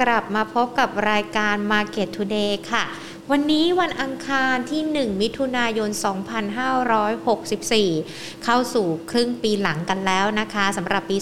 กลับมาพบกับรายการ Market Today ค่ะ วันนี้วันอังคารที่ 1 มิถุนายน 2564 เข้าสู่ครึ่งปีหลังกันแล้วนะคะสำหรับปี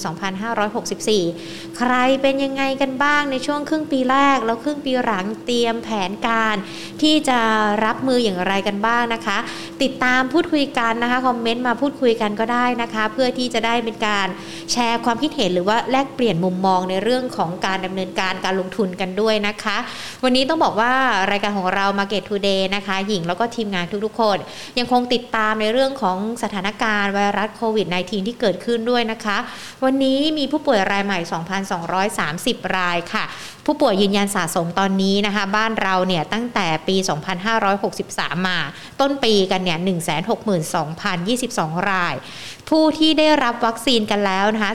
2564 ใครเป็นยังไงกันบ้างในช่วงครึ่งปีแรก แล้วครึ่งปีหลังเตรียมแผนการที่จะรับมืออย่างไรกันบ้างนะคะ ติดตามพูดคุยกันนะคะคอมเมนต์มาพูดคุยกันก็ได้นะคะ เพื่อที่จะได้เป็นการแชร์ความคิดเห็นหรือว่าแลกเปลี่ยนมุมมองในเรื่องของการดำเนินการการลงทุนกันด้วยนะคะ วันนี้ต้องบอกว่ารายการของเรา Market Today นะคะ หญิงแล้วก็ทีมงานทุกๆคน ยังคงติดตามในเรื่องของสถานการณ์ไวรัสโควิด -19 ที่เกิดขึ้นด้วยนะคะ วันนี้มีผู้ป่วยรายใหม่ 2,230 รายค่ะผู้ป่วยยืนยันสะสมตอนนี้นะคะ บ้านเราเนี่ยตั้งแต่ปี 2563 มา ต้นปีกันเนี่ย 162,022 ราย ผู้ที่ได้รับวัคซีนกันแล้วนะคะ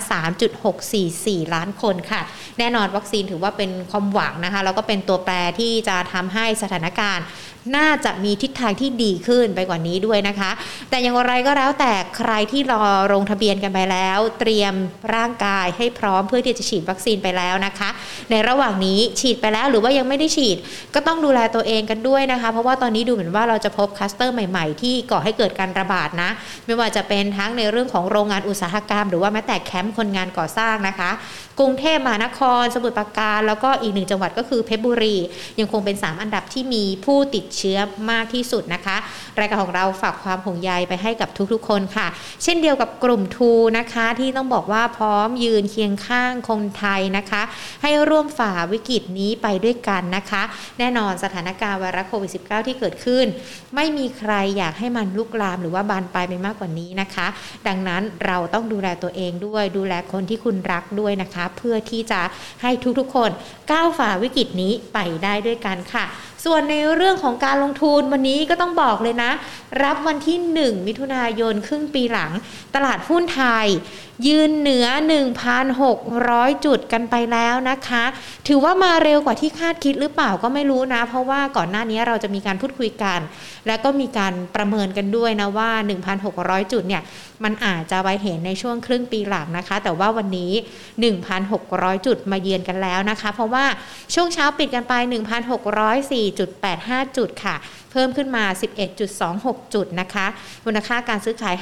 3.644 ล้านคนค่ะ แน่นอนวัคซีนถือว่าเป็นความหวังนะคะ แล้วก็เป็นตัวแปรที่จะทำให้สถานการณ์ น่าจะมีทิศทางที่ดีขึ้นไปกว่านี้ด้วยนะคะ แต่อย่างไรก็แล้วแต่ใครที่รอลงทะเบียนกันไปแล้ว เตรียมร่างกายให้พร้อมเพื่อที่จะฉีดวัคซีนไปแล้วนะคะ ในระหว่างนี้ฉีดไปแล้วหรือว่ายังไม่ได้ฉีด ก็ต้องดูแลตัวเองกันด้วยนะคะ เพราะว่าตอนนี้ดูเหมือนว่าเราจะพบคัสเตอร์ใหม่ๆ ที่ก่อให้เกิดการระบาดนะ ไม่ว่าจะเป็นทั้งในเรื่องของโรงงานอุตสาหกรรม หรือว่าแม้แต่แคมป์คนงานก่อสร้างนะคะ กรุงเทพมหานคร สมุทรปราการ แล้วก็อีกหนึ่งจังหวัดก็คือเพชรบุรี ยังคงเป็น 3 อันดับที่มีผู้ติดเชื้อมากที่สุดนะคะ รายการของเราฝากความห่วงใยไปให้กับทุกๆ คนค่ะ เช่นเดียวกับกลุ่มทูนะคะ ที่ต้องบอกว่าพร้อมยืนเคียงข้างคนไทยนะคะ ให้ร่วมฝ่าวิกฤตนี้ไปด้วยกันนะคะ แน่นอนสถานการณ์ไวรัสโควิด -19 ที่เกิดขึ้น ไม่มีใครอยากให้มันลุกลามหรือว่าบานปลายไปมากกว่านี้นะคะ ดังนั้นเราต้องดูแลตัวเองด้วย ดูแลคนที่คุณรักด้วยนะคะ เพื่อที่จะให้ทุกๆ คนก้าวฝ่าวิกฤตนี้ไปได้ด้วยกันค่ะ ส่วนในเรื่องของการลงทุนวันนี้ก็ต้องบอกเลยนะ รับวันที่ 1 มิถุนายนครึ่งปีหลัง ตลาดหุ้นไทยยืนเหนือ 1,600 จุดกันไปแล้วนะคะ ถือว่ามาเร็วกว่าที่คาดคิดหรือเปล่าก็ไม่รู้นะ เพราะว่าก่อนหน้านี้เราจะมีการพูดคุยกัน และก็มีการประเมินกันด้วยนะว่า 1,600 จุดเนี่ยมันอาจจะไว้เห็นในช่วงครึ่งปีหลังนะคะ แต่ว่าวันนี้ 1,600 จุดมาเยือนกันแล้วนะคะ เพราะว่าช่วงเช้าปิดกันไป 1,604.85 จุดค่ะ พิ่มขึ้นมา 11.26 จุดนะคะมูลค่าการซื้อขาย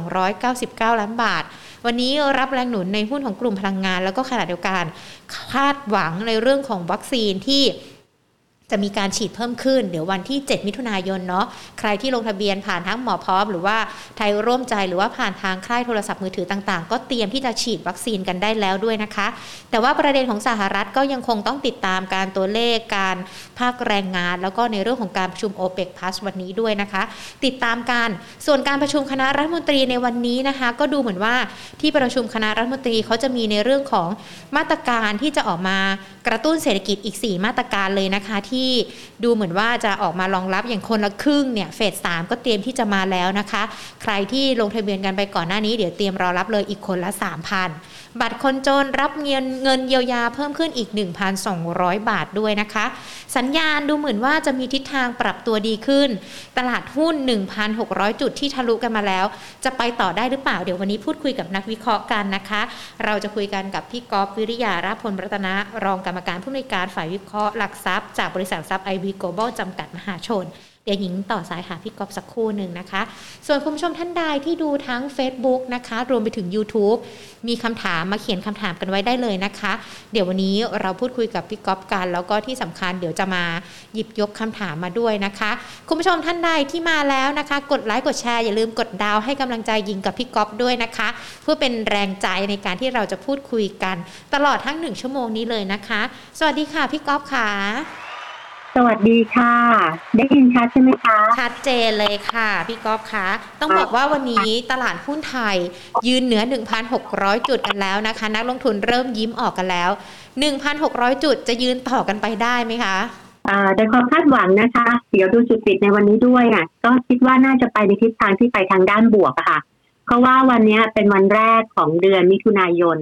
53,299 ล้านบาท วันนี้รับแรงหนุนในหุ้นของกลุ่มพลังงาน แล้วก็ขณะเดียวกันคาดหวังในเรื่องของวัคซีนที่ จะมีการฉีดเพิ่มขึ้น เดี๋ยววันที่ 7 มิถุนายนเนาะใครที่ลงทะเบียนผ่านทั้งหมอพร้อม หรือว่าไทยร่วมใจหรือว่าผ่านทางค่ายโทรศัพท์มือถือต่างๆ ก็เตรียมที่จะฉีดวัคซีนกันได้แล้วด้วยนะคะ แต่ว่าประเด็นของสหรัฐก็ยังคงต้องติดตามการตัวเลขการภาคแรงงาน แล้วก็ในเรื่องของการประชุมโอเปกพลัสวันนี้ด้วยนะคะ ติดตามการส่วนการประชุมคณะรัฐมนตรีในวันนี้นะคะ ก็ดูเหมือนว่าที่ประชุมคณะรัฐมนตรีเขาจะมีในเรื่องของมาตรการที่จะออกมากระตุ้นเศรษฐกิจอีก 4 มาตรการเลยนะคะที่ดูเหมือนว่าจะออกมารองรับอย่างคนละครึ่งเนี่ยเฟสสามก็เตรียมที่จะมาแล้วนะคะ ใครที่ลงทะเบียนกันไปก่อนหน้านี้เดี๋ยวเตรียมรอรับเลยอีกคนละ 3,000บัตรคนจนรับเงินเงินเยียวยาเพิ่มขึ้นอีก 1,200 บาทด้วยนะคะ สัญญาณดูเหมือนว่าจะมีทิศทางปรับตัวดีขึ้น ตลาดหุ้น 1,600 จุดที่ทะลุกันมาแล้ว จะไปต่อได้หรือเปล่าเดี๋ยววันนี้พูดคุยกับนักวิเคราะห์กันนะคะ เราจะคุยกันกับพี่กอฟวิริยาราพลรัตนะรองกรรมการผู้อำนวยการฝ่ายวิเคราะห์หลักทรัพย์จากบริษัททรัพย์ไอวีโกลบอลจำกัดมหาชน ดี๋ยวหญิงต่อสายหาพี่กอบสักครู่หนึ่งนะคะ ส่วนคุณผู้ชมท่านใดที่ดูทั้ง Facebook นะคะ รวมไปถึง YouTube มีคำถามมาเขียนคำถามกันไว้ได้เลยนะคะ เดี๋ยววันนี้เราพูดคุยกับพี่ก๊อฟกัน แล้วก็ที่สำคัญเดี๋ยวจะมาหยิบยกคำถามมาด้วยนะคะ คุณผู้ชมท่านใดที่มาแล้วนะคะ กดไลค์กดแชร์อย่าลืมกดดาวให้กำลังใจยิงกับพี่ก๊อฟด้วยนะคะ เพื่อเป็นแรงใจในการที่เราจะพูดคุยกัน ตลอดทั้งหนึ่งชั่วโมงนี้เลยนะคะ สวัสดีค่ะพี่ก๊อฟค่ะ สวัสดีค่ะ ได้ยินชัดใช่ไหมคะ ชัดเจนเลยค่ะ พี่ก๊อฟคะต้องบอกว่าวันนี้ตลาดหุ้นไทย ยืนเหนือ 1,600 จุดกันแล้วนะคะ นักลงทุนเริ่มยิ้มออกกันแล้ว 1,600 จุดจะยืนต่อกันไปได้ไหมคะอ่าโดยความคาดหวังนะคะ เดี๋ยวดูจุดปิดในวันนี้ด้วยอะก็คิดว่าน่าจะไปในทิศทางที่ไปทางด้านบวกอะค่ะ เพราะว่าวันนี้เป็นวันแรกของเดือนมิถุนายน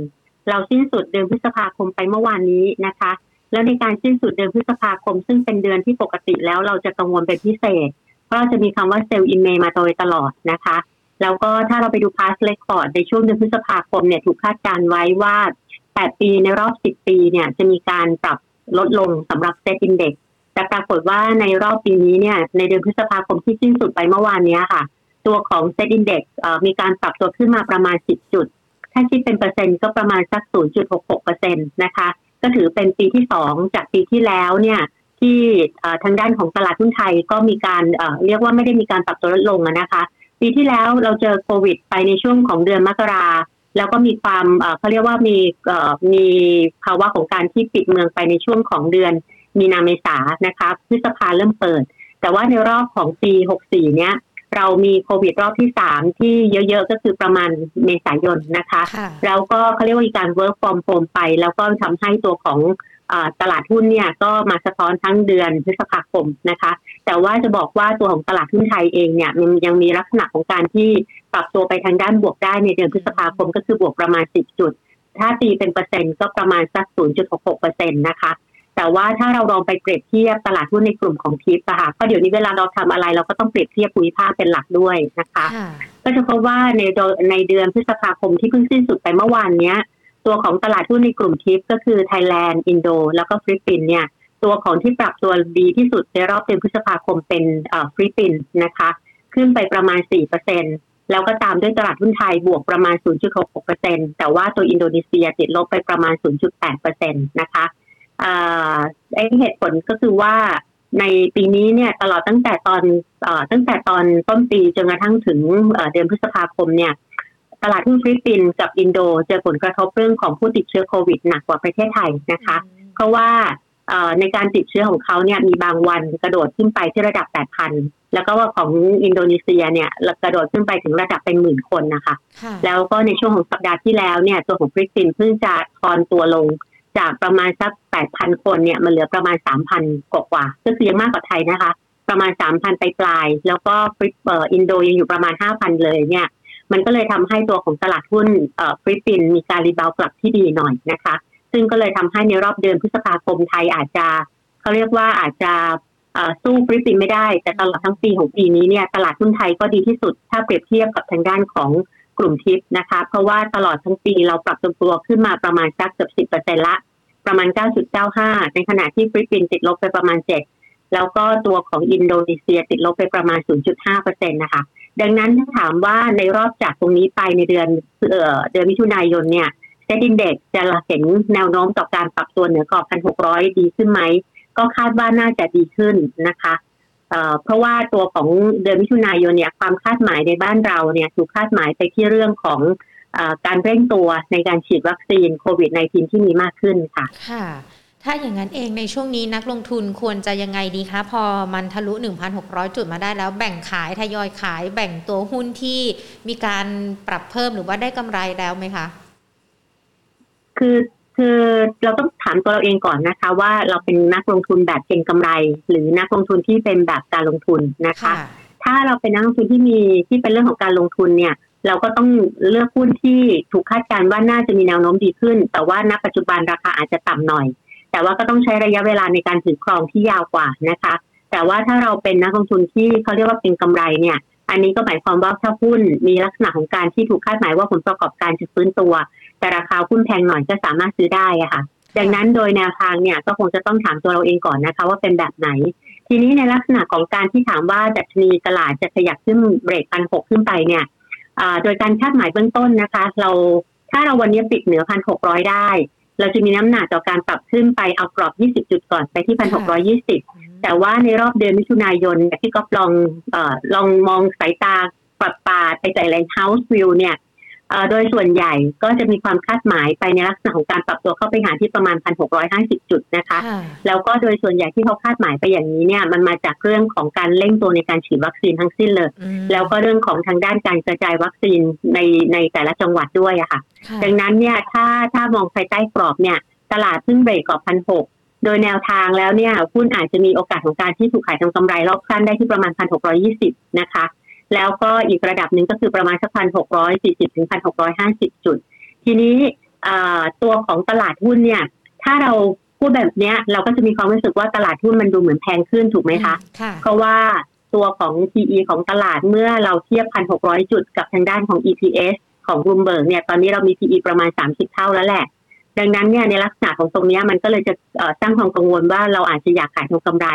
เราสิ้นสุดเดือนพฤษภาคมไปเมื่อวานนี้นะคะ แล้วในการสิ้นสุดเดือนพฤษภาคม ซึ่งเป็นเดือนที่ปกติแล้วเราจะกังวลเป็นพิเศษ เพราะเราจะมีคำว่า sell in May มาโดยตลอดนะคะ แล้วก็ถ้าเราไปดู past record ในช่วงเดือนพฤษภาคมเนี่ยถูกคาดการณ์ไว้ว่า8ปีในรอบ 10 ปีเนี่ยจะมีการปรับลดลงสำหรับ SET Index แต่ปรากฏว่าในรอบปีนี้เนี่ยในเดือนพฤษภาคมที่สิ้นสุดไปเมื่อวานนี้ค่ะ ตัวของ SET Index มีการปรับตัวขึ้นมาประมาณ 10 จุด ถ้าคิดเป็นเปอร์เซ็นต์ก็ประมาณสัก 0.66เปอร์เซ็นต์นะคะ ก็ถือเป็นปีที่2จากปีที่แล้วเนี่ยที่ทางด้านของตลาดหุ้นไทยก็มีการเรียกว่าไม่ได้มีการปรับตัวลดลงนะคะ ปีที่แล้วเราเจอโควิด ไปในช่วงของเดือนมกราแล้วก็มีความเขาเรียกว่ามีมีภาวะของการที่ปิดเมืองไปในช่วงของเดือนมีนาเมษานะคะพฤษภาเริ่มเปิด แต่ว่าในรอบของปี 64 เนี้ย เรามีโควิดรอบที่สามที่เยอะๆ ก็คือประมาณเมษายนนะคะ แล้วก็เขาเรียกว่ามีการ work from home ไป แล้วก็ทำให้ตัวของตลาดหุ้นเนี่ยก็มาสะท้อนทั้งเดือนพฤษภาคมนะคะ แต่ว่าจะบอกว่าตัวของตลาดหุ้นไทยเองเนี่ยมันยังมีลักษณะของการที่ปรับตัวไปทางด้านบวกได้ในเดือนพฤษภาคมก็คือบวกประมาณ 10 จุด ถ้าตีเป็นเปอร์เซ็นต์ก็ประมาณสัก 0.66เปอร์เซ็นต์นะคะ แต่ว่าถ้าเราลองไปเปรียบเทียบตลาดหุ้นในกลุ่มของทิปอะค่ะก็เดี๋ยวนี้เวลาเราทำอะไรเราก็ต้องเปรียบเทียบภูมิภาคเป็นหลักด้วยนะคะ ก็จะพบว่าในในเดือนพฤษภาคมที่เพิ่งสิ้นสุดไปเมื่อวานเนี้ย ตัวของตลาดหุ้นในกลุ่มทิปก็คือไทยแลนด์อินโด แล้วก็ฟิลิปปินส์เนี่ยตัวของที่ปรับตัวดีที่สุดในรอบเดือนพฤษภาคมเป็นฟิลิปปินส์นะคะ ขึ้นไปประมาณ 4%แล้วก็ตามด้วยตลาดหุ้นไทยบวกประมาณ 0.66%แต่ว่าตัวอินโดนีเซียติดลบไปประมาณ 0.8%นะคะ ไอเหตุผลก็คือว่าในปีนี้เนี่ยตลอดตั้งแต่ตอนอตั้งแต่ตอนต้นปีจนกระทั่งถึงเดือนพฤษภาคมเนี่ย ตลาดหุ้นฟิลิปปินส์กับอินโดเจอผลกระทบเรื่องของผู้ติดเชื้อโควิดหนักกว่าประเทศไทยนะคะ เพราะว่าในการติดเชื้อของเขาเนี่ยมีบางวันกระโดดขึ้นไปที่ระดับ 8,000 แล้วก็ว่าของอินโดนีเซียเนี่ยกระโดดขึ้นไปถึงระดับเป็นหมื่นคนนะคะ แล้วก็ในช่วงของสัปดาห์ที่แล้วเนี่ยตัวของฟิลิปปินส์เพิ่งจะทอนตัวลง จากประมาณสักแปดพันคนเนี่ยมันเหลือประมาณสามพันกว่าก็คือยังมากกว่าไทยนะคะ ประมาณสามพันไปปลาย แล้วก็ฟิลิปเอออินโดยังอยู่ประมาณห้าพันเลยเนี่ย มันก็เลยทำให้ตัวของตลาดหุ้นเอ่อฟิลิปปินส์มีการ rebound กลับที่ดีหน่อยนะคะ ซึ่งก็เลยทำให้ในรอบเดือนพฤษภาคมไทยอาจจะเขาเรียกว่าอาจจะสู้ฟิลิปปินส์ไม่ได้ แต่ตลอดทั้งปีของปีนี้เนี่ยตลาดหุ้นไทยก็ดีที่สุด ถ้าเปรียบเทียบกับทางด้านของ กลุ่มทิปนะคะ เพราะว่าตลอดทั้งปีเราปรับตัวขึ้นมาประมาณสักเกือบสิบเปอร์เซ็นต์ละ ประมาณ 9.95 ในขณะที่ฟิลิปปินส์ติดลบไปประมาณ 7 แล้วก็ตัวของอินโดนีเซียติดลบไปประมาณ 0.5%นะคะ ดังนั้นถ้าถามว่าในรอบจากตรงนี้ไปในเดือนเดือนมิถุนายนเนี่ยเซ็นดินเด็กจะเห็นแนวโน้มต่อการปรับตัวเหนือกรอบ 1,600 ดีขึ้นไหม ก็คาดว่าน่าจะดีขึ้นนะคะ เพราะว่าตัวของเดือนมิถุนายนเนี่ยความคาดหมายในบ้านเราเนี่ยถูกคาดหมายไปที่เรื่องของการเร่งตัวในการฉีดวัคซีนโควิด -19 ที่มีมากขึ้นค่ะ ค่ะ ถ้าอย่างนั้นเองในช่วงนี้นักลงทุนควรจะยังไงดีคะ พอมันทะลุ 1,600 จุดมาได้แล้วแบ่งขายทยอยขายแบ่งตัวหุ้นที่มีการปรับเพิ่มหรือว่าได้กำไรแล้วไหมคะ คือ คือเราต้องถามตัวเราเองก่อนนะคะ ว่าเราเป็นนักลงทุนแบบเก็งกำไร หรือนักลงทุนที่เป็นแบบการลงทุนนะคะ ถ้าเราเป็นนักลงทุนที่มีที่เป็นเรื่องของการลงทุนเนี่ย เราก็ต้องเลือกหุ้นที่ถูกคาดการณ์ว่าน่าจะมีแนวโน้มดีขึ้น แต่ว่าณปัจจุบันราคาอาจจะต่ำหน่อย แต่ว่าก็ต้องใช้ระยะเวลาในการถือครองที่ยาวกว่านะคะ แต่ว่าถ้าเราเป็นนักลงทุนที่เขาเรียกว่าเป็นกำไรเนี่ยอันนี้ก็หมายความว่าถ้าหุ้นมีลักษณะของการที่ถูกคาดหมายว่าผลประกอบการจะฟื้นตัว แต่ราคาหุ้นแพงหน่อยก็สามารถซื้อได้อะค่ะ ดังนั้นโดยแนวทางเนี่ยก็คงจะต้องถามตัวเราเองก่อนนะคะ ว่าเป็นแบบไหน ทีนี้ในลักษณะของการที่ถามว่าดัชนีตลาดจะขยับขึ้นเบรกพันหกขึ้นไปเนี่ยโดยการคาดหมายเบื้องต้นนะคะ เราถ้าเราวันนี้ปิดเหนือพันหกร้อยได้ เราจะมีน้ำหนักต่อการปรับขึ้นไปเอากรอบ 20 จุดก่อนไปที่พันหกร้อยี่สิบแต่ว่าในรอบเดือนมิถุนายนที่ก็ลองอลองมองสายตาปรับปาไปใจแรงเฮาส์วิวเนี่ย โดยส่วนใหญ่ก็จะมีความคาดหมายไปในลักษณะของการปรับตัวเข้าไปหาที่ประมาณ 1,650 จุดนะคะ แล้วก็โดยส่วนใหญ่ที่เขาคาดหมายไปอย่างนี้เนี่ยมันมาจากเรื่องของการเร่งตัวในการฉีดวัคซีนทั้งสิ้นเลย แล้วก็เรื่องของทางด้านการกระจายวัคซีนในในแต่ละจังหวัดด้วยอะค่ะ ดังนั้นเนี่ยถ้าถ้ามองภายใต้กรอบเนี่ยตลาดเพิ่งเบรกกรอบพันหกโดยแนวทางแล้วเนี่ยหุ้นอาจจะมีโอกาสของการที่ถูกขายทางกำไรรอบขั้นได้ที่ประมาณ 1,620 นะคะ แล้วก็อีกระดับหนึ่งก็คือประมาณสักพันหกร้อยสี่สิบถึงพันหกร้อยห้าสิบจุด ทีนี้ตัวของตลาดหุ้นเนี่ย ถ้าเราพูดแบบนี้เราก็จะมีความรู้สึกว่าตลาดหุ้นมันดูเหมือนแพงขึ้นถูกไหมคะเพราะว่าตัวของ PE ของตลาดเมื่อเราเทียบพันหกร้อยจุดกับทางด้านของ EPS ของ Bloomberg เนี่ยตอนนี้เรามี PE ประมาณสามสิบเท่าแล้วแหละ ดังนั้นเนี่ยในลักษณะของตรงนี้มันก็เลยจะสร้างความกังวลว่าเราอาจจะอยากขายทองกำไร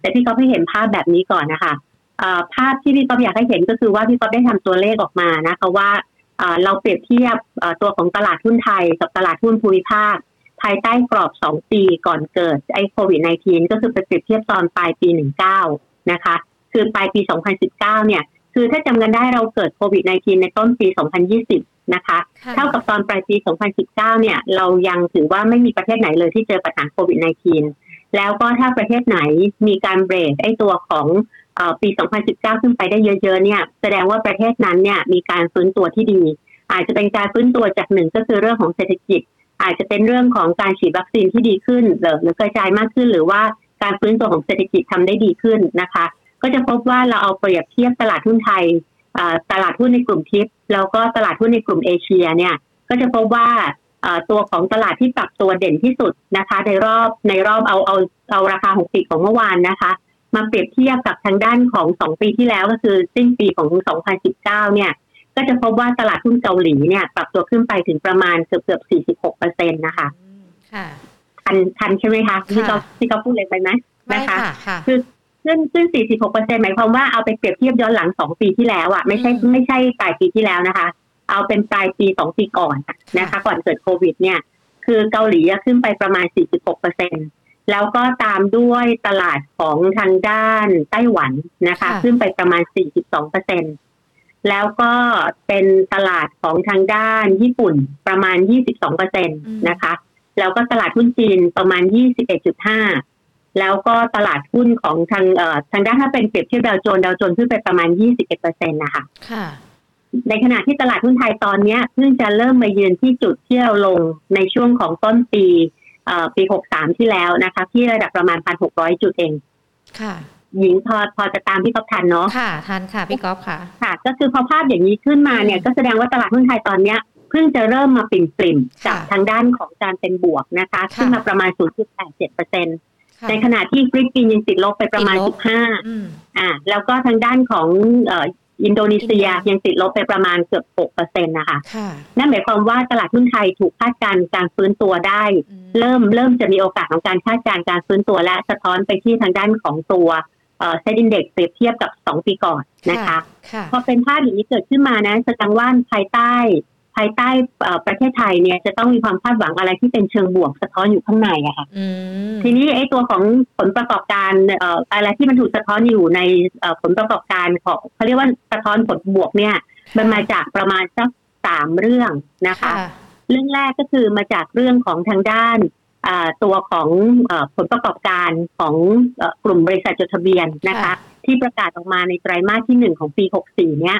แต่พี่ก็ให้เห็นภาพแบบนี้ก่อนนะคะ ภาพที่พี่ก็อยากให้เห็นก็คือว่าพี่ก็ได้ทำตัวเลขออกมานะคะว่าเราเปรียบเทียบตัวของตลาดหุ้นไทยกับตลาดหุ้นภูมิภาค ภายใต้กรอบ 2 ปีก่อนเกิดไอ้โควิด -19 ก็คือไปเปรียบเทียบตอนปลายปี 19 นะคะ คือปลายปี 2019 เนี่ย คือถ้าจำกันได้เราเกิดโควิด -19 ในต้นปี 2020 นะคะ เท่ากับตอนปลายปี 2019 เนี่ย เรายังถือว่าไม่มีประเทศไหนเลยที่เจอปัญหาโควิด -19 แล้วก็ถ้าประเทศไหนมีการเบรกไอ้ตัวของ ปี 2019 ขึ้นไปได้เยอะๆเนี่ยแสดงว่าประเทศนั้นเนี่ยมีการฟื้นตัวที่ดี อาจจะเป็นการฟื้นตัวจากหนึ่งก็คือเรื่องของเศรษฐกิจ อาจจะเป็นเรื่องของการฉีดวัคซีนที่ดีขึ้นหรือกระจายมากขึ้น หรือว่าการฟื้นตัวของเศรษฐกิจทำได้ดีขึ้นนะคะ ก็จะพบว่าเราเอาเปรียบเทียบตลาดหุ้นไทยตลาดหุ้นในกลุ่มทิปแล้วก็ตลาดหุ้นในกลุ่มเอเชียเนี่ยก็จะพบว่าตัวของตลาดที่ปรับตัวเด่นที่สุดนะคะ ในรอบในรอบเอาเอาเอาราคาหกปีของเมื่อวานนะคะ มาเปรียบเทียบกับทางด้านของสองปีที่แล้วก็คือสิ้นปีของ 2019 เนี่ย ก็จะพบว่าตลาดหุ้นเกาหลีเนี่ย ปรับตัวขึ้นไปถึงประมาณเกือบเกือบ 46เปอร์เซ็นต์นะคะ ค่ะ ทันทันใช่ไหมคะที่เขาที่เขาพูดเลยไปไหมนะคะ คือขึ้นขึ้น 46เปอร์เซ็นต์หมายความว่าเอาไปเปรียบเทียบย้อนหลังสองปีที่แล้วอะไม่ใช่ไม่ใช่ปลายปีที่แล้วนะคะ เอาเป็นปลายปีสองปีก่อนนะคะ ก่อนเกิดโควิด เนี่ย คือเกาหลีขึ้นไปประมาณ 46เปอร์เซ็นต์ แล้วก็ตามด้วยตลาดของทางด้านไต้หวันนะคะ ขึ้นไปประมาณ 42เปอร์เซ็นแล้วก็เป็นตลาดของทางด้านญี่ปุ่นประมาณ 22เปอร์เซ็นตนะคะ แล้วก็ตลาดหุ้นจีนประมาณ 21.5 แล้วก็ตลาดหุ้นของทางเอ่อทางด้านถ้าเป็นเปรียบเทียบดาวโจนส์ดาวโจนส์ขึ้นไปประมาณ 21เปอร์เซ็นต์นะคะค่ะในขณะที่ตลาดหุ้นไทยตอนนี้เพิ่งจะเริ่มมายืนที่จุดที่เราลงในช่วงของต้นปี ปีหกสามที่แล้วนะคะ ที่ระดับประมาณพันหกร้อยจุดเอง ค่ะ หญิงพอพอจะตามพี่ก๊อฟทันเนาะ ค่ะ ทันค่ะ พี่ก๊อฟค่ะ ค่ะ ก็คือพอภาพอย่างนี้ขึ้นมาเนี่ยก็แสดงว่าตลาดหุ้นไทยตอนเนี้ยเพิ่งจะเริ่มมาปริ่มปริ่มจากทางด้านของการเป็นบวกนะคะ ขึ้นมาประมาณ 0.87เปอร์เซ็นต์ในขณะที่ฟิลิปปินส์ยังติดลบไปประมาณ 15อ่า แล้วก็ทางด้านของ อินโดนีเซียยังติดลบไปประมาณเกือบ6เปอร์เซ็นต์นะคะ นั่นหมายความว่าตลาดหุ้นไทยถูกคาดการณ์การฟื้นตัวได้ เริ่มเริ่มจะมีโอกาสของการคาดการณ์การฟื้นตัวและสะท้อนไปที่ทางด้านของตัวเซ็นดินเด็กเปรียบเทียบกับ 2 ปีก่อนนะคะ พอเป็นภาพอย่างนี้เกิดขึ้นมานะแสดงว่าภายใต้ ภายใต้ประเทศไทยเนี่ยจะต้องมีความคาดหวังอะไรที่เป็นเชิงบวกสะท้อนอยู่ข้างในอะค่ะทีนี้ไอ้ตัวของผลประกอบการอะไรที่มันถูกสะท้อนอยู่ในผลประกอบการของเขาเรียกว่าสะท้อนผลบวกเนี่ย มันมาจากประมาณสักสามเรื่องนะคะ เรื่องแรกก็คือมาจากเรื่องของทางด้านตัวของผลประกอบการของกลุ่มบริษัทจดทะเบียนนะคะ ที่ประกาศออกมาในไตรมาสที่หนึ่งของปีหกสี่เนี้ย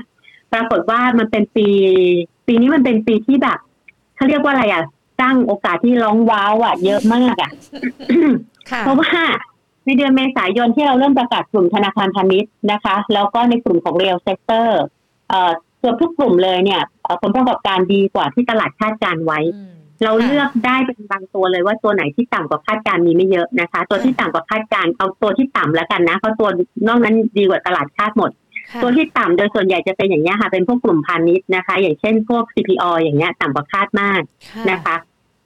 ปรากฏว่ามันเป็นปี ปีนี้มันเป็นปีที่แบบเขาเรียกว่าอะไรอะสร้างโอกาสที่ร้องว้าวอะ เยอะมากอะเพราะว่าในเดือนเมษายนที่เราเริ่มประกาศกลุ่มธนาคารพาณิชย์นะคะ แล้วก็ในกลุ่มของ real sectorเอ่อเกือบทุกกลุ่มเลยเนี่ยผลประกอบการดีกว่าที่ตลาดคาดการไว้ เราเลือกได้เป็นบางตัวเลยว่าตัวไหนที่ต่ำกว่าคาดการมีไม่เยอะนะคะ ตัวที่ต่ำกว่าคาดการเอาตัวที่ต่ำแล้วกันนะเพราะตัวนอกนั้นดีกว่าตลาดคาดหมด ตัวที่ต่ำโดยส่วนใหญ่จะเป็นอย่างนี้ค่ะ เป็นพวกกลุ่มพาณิชย์นะคะ อย่างเช่นพวก CPO อย่างเงี้ยต่ำกว่าคาดมากนะคะ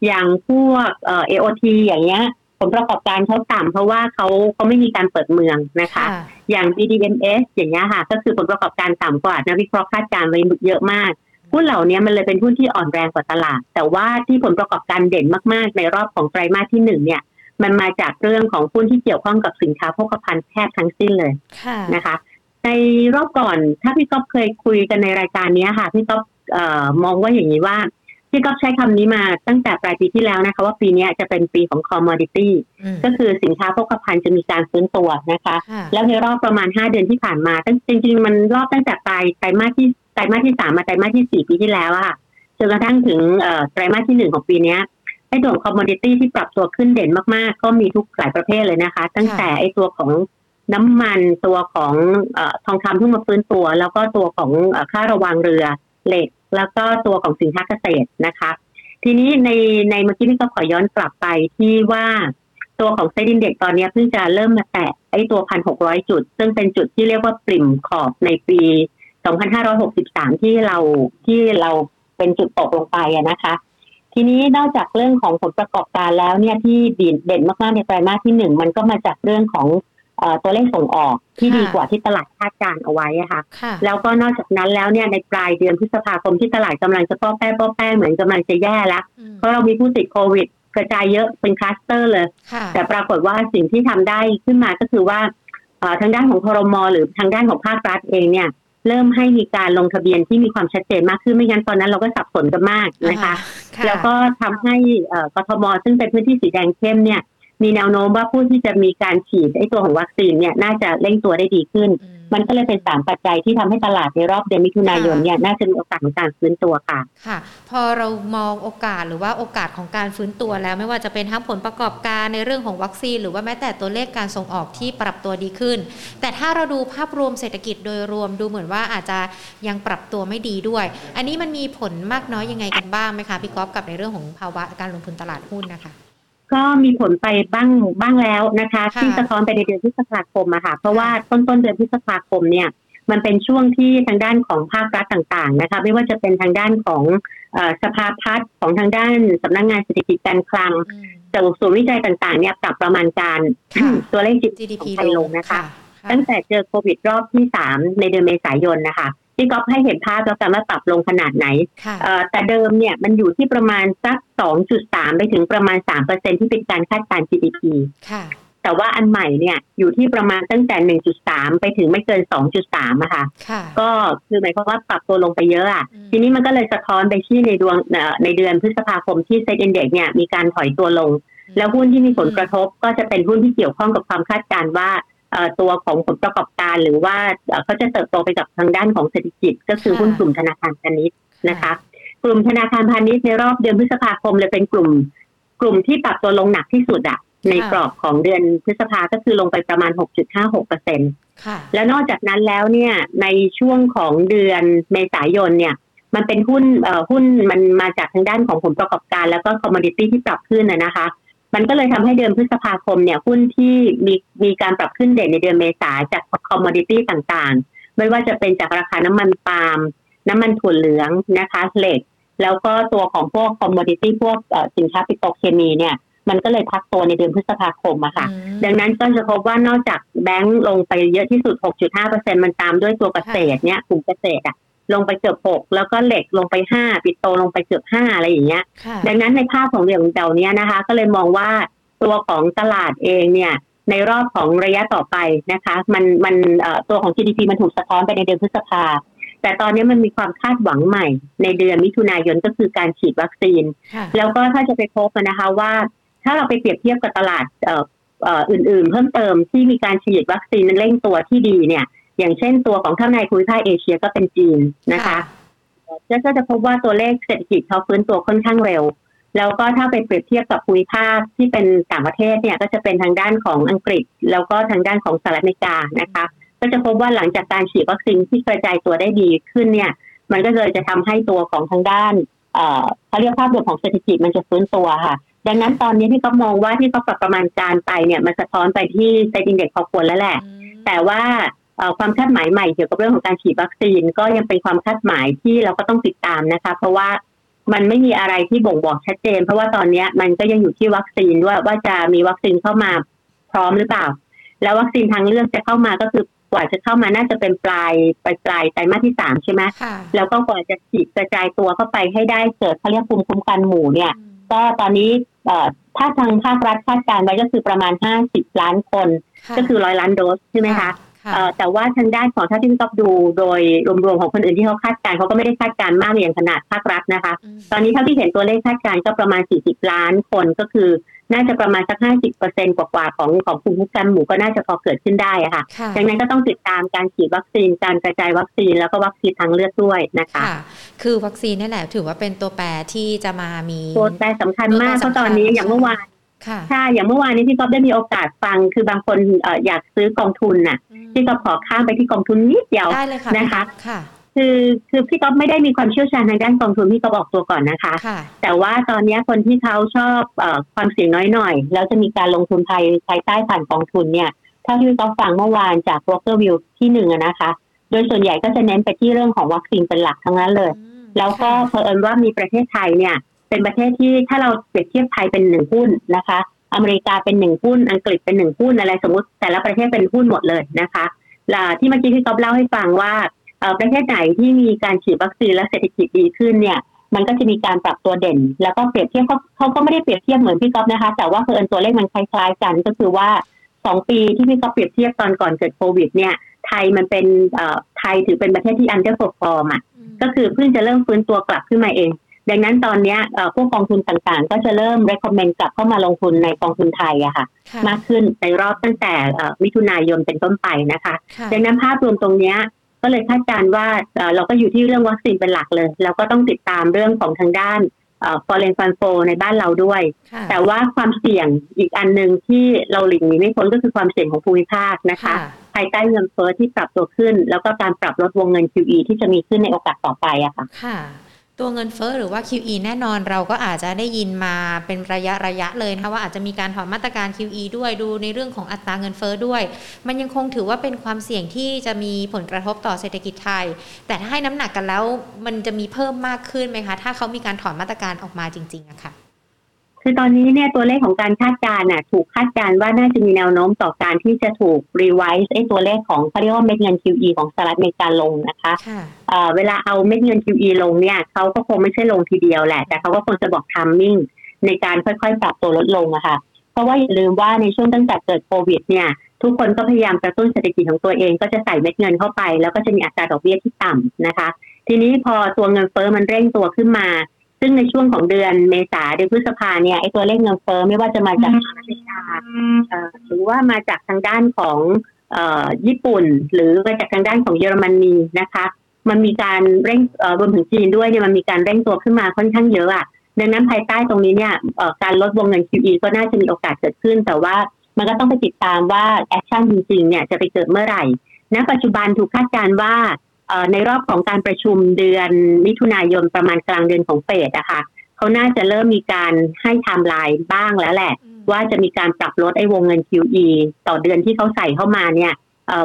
อย่างพวกเอ่อ AOT อย่างเงี้ยผลประกอบการเขาต่ำเพราะว่าเขาเขาไม่มีการเปิดเมืองนะคะ อย่าง BDMs อย่างเงี้ยค่ะ ก็คือผลประกอบการต่ำกว่านักวิเคราะห์คาดการไว้เยอะมากหุ้นเหล่านี้มันเลยเป็นหุ้นที่อ่อนแรงกว่าตลาด แต่ว่าที่ผลประกอบการเด่นมาก ๆ ในรอบของไตรมาสที่หนึ่งเนี่ย มันมาจากเรื่องของหุ้นที่เกี่ยวข้องกับสินค้าโภคภัณฑ์แทบทั้งสิ้นเลยนะคะ ในรอบก่อน ถ้าพี่ก๊อฟเคยคุยกันในรายการนี้ค่ะพี่ก๊อฟมองว่าอย่างนี้ว่าพี่ก๊อฟใช้คำนี้มาตั้งแต่ปลายปีที่แล้วนะคะว่าปีนี้จะเป็นปีของคอมมอดิตี้ก็คือสินค้าโภคภัณฑ์จะมีการฟื้นตัวนะคะ แล้วในรอบประมาณห้าเดือนที่ผ่านมาตั้งจริง ๆ มันรอบตั้งแต่ปลายไตรมาสที่ไตรมาสที่สามมาไตรมาสที่สี่ปีที่แล้วอะจนกระทั่งถึงไตรมาสที่หนึ่งของปีนี้ไอ้ตัวคอมมอดิตี้ที่ปรับตัวขึ้นเด่นมากๆ ก็มีทุกหลายประเภทเลยนะคะ ตั้งแต่ไอ้ตัวของ น้ำมันตัวของอทองคำเพิ่งมาฟื้นตัว แล้วก็ตัวของค่าระวังเรือเหล็ก แล้วก็ตัวของสินค้าเกษตรนะคะ ทีนี้ในในเมื่อกี้นี่ก็ขอย้อนกลับไปที่ว่าตัวของเซดินเด็กตอนนี้เพิ่งจะเริ่มมาแตะไอ้ตัวพันหกร้อยจุด ซึ่งเป็นจุดที่เรียกว่าปริ่มขอบในปีสองพันห้าร้อยหกสิบสามที่เราที่เราเป็นจุดตกลงไปนะคะ ทีนี้นอกจากเรื่องของผลประกอบการแล้วเนี่ยที่เด่นมากๆในไตรมาสที่หนึ่งมันก็มาจากเรื่องของ ตัวเลขส่งออกที่ดีกว่าที่ตลาดคาดการเอาไว้ค่ะ แล้วก็นอกจากนั้นแล้วเนี่ยในปลายเดือนพฤษภาคมที่ตลาดกำลังจะป้อแป้ป้อแป้เหมือนกำลังจะแย่แล้วเพราะเรามีผู้ติดโควิดกระจายเยอะเป็นคลัสเตอร์เลย แต่ปรากฏว่าสิ่งที่ทำได้ขึ้นมาก็คือว่าทางด้านของคอรมอหรือทางด้านของภาครัฐเองเนี่ยเริ่มให้มีการลงทะเบียนที่มีความชัดเจนมากขึ้นไม่งั้นตอนนั้นเราก็สับสนกันมากนะคะ แล้วก็ทำให้กทมซึ่งเป็นพื้นที่สีแดงเข้มเนี่ย มีแนวโน้มว่าผู้ที่จะมีการฉีดไอ้ตัวของวัคซีนเนี่ยน่าจะเร่งตัวได้ดีขึ้น มันก็เลยเป็นสามปัจจัยที่ทำให้ตลาดในรอบเดือนมิถุนายนเนี่ยน่าจะมีโอกาสของการฟื้นตัวค่ะ ค่ะ พอเรามองโอกาสหรือว่าโอกาสของการฟื้นตัวแล้ว ไม่ว่าจะเป็นทั้งผลประกอบการในเรื่องของวัคซีน หรือว่าแม้แต่ตัวเลขการส่งออกที่ปรับตัวดีขึ้น แต่ถ้าเราดูภาพรวมเศรษฐกิจโดยรวมดูเหมือนว่าอาจจะยังปรับตัวไม่ดีด้วย อันนี้มันมีผลมากน้อยยังไงกันบ้างไหมคะพี่ก๊อฟกับในเรื่องของภาวะการลงทุนตลาดหุ้นนะคะ ก็มีผลไปบ้างบ้างแล้วนะคะที่สะท้อนไปในเดือนพฤษภาคมอะค่ะเพราะว่าต้นต้นเดือนพฤษภาคมเนี่ยมันเป็นช่วงที่ทางด้านของภาครัฐต่างๆนะคะไม่ว่าจะเป็นทางด้านของสภาพัฒน์ของทางด้านสำนักงงานเศรษฐกิจการคลังจากศูนย์วิจัยต่างๆเนี่ยปรับประมาณการตัวเลข GDP ไทยลงนะคะ ตั้งแต่เจอโควิดรอบที่สามในเดือนเมษายนนะคะ ที่ก๊อฟให้เห็นภาพแล้วกันว่าปรับลงขนาดไหน แต่เดิมเนี่ยมันอยู่ที่ประมาณสัก 2.3 ไปถึงประมาณ 3%ที่เป็นการคาดการณ์ GDP แต่ว่าอันใหม่เนี่ยอยู่ที่ประมาณตั้งแต่ 1.3 ไปถึงไม่เกิน 2.3อะค่ะ ก็คือหมายความว่าปรับตัวลงไปเยอะอะทีนี้มันก็เลยสะท้อนไปที่ในดวงในเดือนพฤษภาคมที่เซ็ตอินเด็กเนี่ยมีการถอยตัวลง แล้วหุ้นที่มีผลกระทบก็จะเป็นหุ้นที่เกี่ยวข้องกับความคาดการณ์ว่า ตัวของผลประกอบการหรือว่าเขาจะเติบโตไปกับทางด้านของเศรษฐกิจ ก็คือหุ้นกลุ่มธนาคารพาณิชย์นะคะ กลุ่มธนาคารพาณิชย์ในรอบเดือนพฤษภาคมเลยเป็นกลุ่ม กลุ่มที่ปรับตัวลงหนักที่สุดอะในกรอบของเดือนพฤษภาก็คือลงไปประมาณ 6.56เปอร์เซ็นต์แล้วนอกจากนั้นแล้วเนี่ยในช่วงของเดือนเมษายนเนี่ย มันเป็นหุ้นเอ่อหุ้นมันมาจากทางด้านของผลประกอบการ แล้วก็คอมมอดิตี้ที่ปรับขึ้นนะคะ มันก็เลยทำให้เดือนพฤษภาคมเนี่ยหุ้นที่มีมีการปรับขึ้นเด่นในเดือนเมษาจากคอมมอดิตี้ต่างๆ ไม่ว่าจะเป็นจากราคาน้ำมันปาล์มน้ำมันถั่วเหลืองนะคะเหล็ก แล้วก็ตัวของพวกคอมมอดิตี้พวกสินค้าปิโตรเคมีเนี่ยมันก็เลยพักตัวในเดือนพฤษภาคมอะค่ะ ดังนั้นก็จะพบว่านอกจากแบงก์ลงไปเยอะที่สุด 6.5%มันตามด้วยตัวเกษตรเนี่ยกลุ่มเกษตรอะ ลงไปเกือบหกแล้วก็เหล็กลงไปห้าปิโตลงไปเกือบห้าอะไรอย่างเงี้ย ดังนั้นในภาพของเรื่องเดานี้นะคะ ก็เลยมองว่าตัวของตลาดเองเนี่ยในรอบของระยะต่อไปนะคะ มันมันตัวของ GDP มันถูกสะท้อนไปในเดือนพฤษภาแต่ตอนนี้มันมีความคาดหวังใหม่ ในเดือนมิถุนายนก็คือการฉีดวัคซีน แล้วก็ถ้าจะไปพบนะคะว่า ถ้าเราไปเปรียบเทียบกับตลาดอื่นๆ เพิ่มเติมที่มีการฉีดวัคซีนเร่งตัวที่ดีเนี่ย อย่างเช่นตัวของข้างในภูมิภาคเอเชียก็เป็นจีนนะคะก็จะพบว่าตัวเลขเศรษฐกิจเขาฟื้นตัวค่อนข้างเร็ว แล้วก็ถ้าไปเปรียบเทียบกับภูมิภาคที่เป็นต่างประเทศเนี่ยก็จะเป็นทางด้านของอังกฤษ แล้วก็ทางด้านของสหรัฐอเมริกานะคะ ก็จะพบว่าหลังจากการฉีดวัคซีนที่กระจายตัวได้ดีขึ้นเนี่ย มันก็เลยจะทำให้ตัวของทางด้านเขาเรียกภาพรวมของเศรษฐกิจมันจะฟื้นตัวค่ะ ดังนั้นตอนนี้ที่เขามองว่าที่เขาปรับประมาณการไปเนี่ยมันสะท้อนไปที่เซ็นดิงเด็กพอควรแล้วแหละ แต่ว่า ความคาดหมายใหม่เกี่ยวกับเรื่องของการฉีดวัคซีนก็ยังเป็นความคาดหมายที่เราก็ต้องติดตามนะคะ เพราะว่ามันไม่มีอะไรที่บ่งบอกชัดเจน เพราะว่าตอนนี้มันก็ยังอยู่ที่วัคซีนด้วยว่าจะมีวัคซีนเข้ามาพร้อมหรือเปล่า แล้ววัคซีนทางเลือกจะเข้ามาก็คือกว่าจะเข้ามาน่าจะเป็นปลายปลายปลายไตรมาสที่สามใช่ไหมแล้วก็กว่าจะฉีดกระจายตัวเข้าไปให้ได้เกิดเขาเรียกภูมิคุ้มกันหมู่เนี่ย ก็ตอนนี้ถ้าทางภาครัฐคาดการไว้ก็คือประมาณห้าสิบล้านคน ก็คือร้อยล้านโดสใช่ไหมคะ แต่ว่าทางด้านของถ้าที่พี่ก๊อฟดูโดยรวมๆของคนอื่นที่เขาคาดการเขาก็ไม่ได้คาดการมากอย่างขนาดภาครัฐนะคะ ตอนนี้เท่าที่เห็นตัวเลขคาดการก็ประมาณ 40 ล้านคนก็คือน่าจะประมาณสัก 50เปอร์เซ็นกว่าๆของของภูมิคุ้มกันหมู่ก็น่าจะพอเกิดขึ้นได้อะค่ะดังนั้นก็ต้องติดตามการฉีดวัคซีน การกระจายวัคซีน แล้วก็วัคซีนทางเลือกด้วยนะคะ คือวัคซีนนี่แหละถือว่าเป็นตัวแปรที่จะมามี ตัวแปรสำคัญมากเพราะตอนนี้อย่างเมื่อวานใช่ อย่างเมื่อวานนี้พี่ก๊อฟได้มีโอกาสฟัง คือบางคนอยากซื้อกองทุนน่ะ พี่ก๊อฟขอข้ามไปที่กองทุนนิดเดียวนะคะค่ะคือคือพี่ก๊อฟไม่ได้มีความเชี่ยวชาญทางด้านกองทุนพี่ก๊อฟบอกตัวก่อนนะคะ แต่ว่าตอนนี้คนที่เขาชอบอความเสี่ยงน้อยหน่อยแล้วจะมีการลงทุนภายภายใต้ผ่านกองทุนเนี่ยถ้าที่พี่ก๊อฟฟังเมื่อวานจาก Broker View ที่หนึ่งนะคะ โดยส่วนใหญ่ก็จะเน้นไปที่เรื่องของวัคซีนเป็นหลักทั้งนั้นเลย แล้วก็เพอิญว่ามีประเทศไทยเนี่ยเป็นประเทศที่ถ้าเราเปรียบเทียบไทยเป็นหนึ่งหุ้นนะคะ อเมริกาเป็นหนึ่งหุ้น อังกฤษเป็นหนึ่งหุ้นอะไรสมมติแต่ละประเทศเป็นหุ้นหมดเลยนะคะที่เมื่อกี้พี่ก๊อฟเล่าให้ฟังว่าประเทศไหนที่มีการฉีดวัคซีนและเศรษฐกิจดีขึ้นเนี่ย มันก็จะมีการปรับตัวเด่น แล้วก็เปรียบเทียบเขาเขาก็ไม่ได้เปรียบเทียบเหมือนพี่ก๊อฟนะคะ แต่ว่าเผอิญตัวเลขมันคล้ายๆกันก็คือว่าสองปีที่พี่ก๊อฟเปรียบเทียบตอนก่อนเกิดโควิด เนี่ย ไทยมันเป็นไทยถือเป็นประเทศที่ underperform อะก็คือเพิ่งจะเริ่มฟื้นตัวกลับขึ้นมาเอง ดังนั้นตอนนี้พวกกองทุนต่างๆ ก็จะเริ่ม recommend กลับเข้ามาลงทุนในกองทุนไทยอะค่ะ มากขึ้นในรอบตั้งแต่มิถุนายนเป็นต้นไปนะคะ ดังนั้นภาพรวมตรงนี้ก็เลยคาดการณ์ว่าเราก็อยู่ที่เรื่องวัคซีนเป็นหลักเลยแล้วก็ต้องติดตามเรื่องของทางด้าน foreign fund flow ในบ้านเราด้วย แต่ว่าความเสี่ยงอีกอันหนึ่งที่เราหลีกหนีไม่พ้นก็คือความเสี่ยงของภูมิภาคนะคะ ภายใต้เงินเฟ้อที่ปรับตัวขึ้น แล้วก็การปรับลดวงเงิน QE ที่จะมีขึ้นในโอกาสต่อไปอะค่ะ ตัวเงินเฟ้อหรือว่า QE แน่นอนเราก็อาจจะได้ยินมาเป็นระยะระยะเลยนะคะว่าอาจจะมีการถอนมาตรการ QE ด้วยดูในเรื่องของอัตราเงินเฟ้อด้วย มันยังคงถือว่าเป็นความเสี่ยงที่จะมีผลกระทบต่อเศรษฐกิจไทย แต่ถ้าให้น้ำหนักกันแล้วมันจะมีเพิ่มมากขึ้นไหมคะ ถ้าเขามีการถอนมาตรการออกมาจริงๆอะคะ่ะ คือตอนนี้เนี่ยตัวเลขของการคาดการณ์น่ะถูกคาดการณ์ว่าน่าจะมีแนวโน้มต่อการที่จะถูกรีไวซ์ไอ้ตัวเลขของเขาเรียกว่าเม็ดเงิน QE ของสหรัฐอเมริกาลงนะคะเวลาเอาเม็ดเงิน QE ลงเนี่ยเขาก็คงไม่ใช่ลงทีเดียวแหละ แต่เขาก็คงจะบอกทัมมิ่งในการค่อยๆปรับตัวลดลงอะค่ะ เพราะว่าอย่าลืมว่าในช่วงตั้งแต่เกิดโควิดเนี่ยทุกคนก็พยายามกระตุ้นเศรษฐกิจของตัวเองก็จะใส่เม็ดเงินเข้าไป แล้วก็จะมีอัตราดอกเบี้ยที่ต่ำนะคะ ทีนี้พอตัวเงินเฟ้อมันเร่งตัวขึ้นมา ซึ่งในช่วงของเดือนเมษาเดือนพฤษภาเนี่ยไอ้ตัวเลขเงินเฟ้อไม่ว่าจะมาจากอเมริกาหรือว่ามาจากทางด้านของญี่ปุ่น หรือมาจากทางด้านของเยอรมนีนะคะ มันมีการเร่งรวมถึงจีนด้วยเนี่ยมันมีการเร่งตัวขึ้นมาค่อนข้างเยอะอะดังนั้นภายใต้ตรงนี้เนี่ยการลดวงเงิน QE ก็น่าจะมีโอกาสเกิดขึ้น แต่ว่ามันก็ต้องไปติดตามว่า action จริงๆเนี่ยจะไปเกิดเมื่อไหร่ณปัจจุบันถูกคาดการณ์ว่า ในรอบของการประชุมเดือนมิถุนายนประมาณกลางเดือนของเฟดอะค่ะเขาน่าจะเริ่มมีการให้ไทม์ไลน์บ้างแล้วแหละ ว่าจะมีการปรับลดไอ้วงเงิน QE ต่อเดือนที่เขาใส่เข้ามาเนี่ย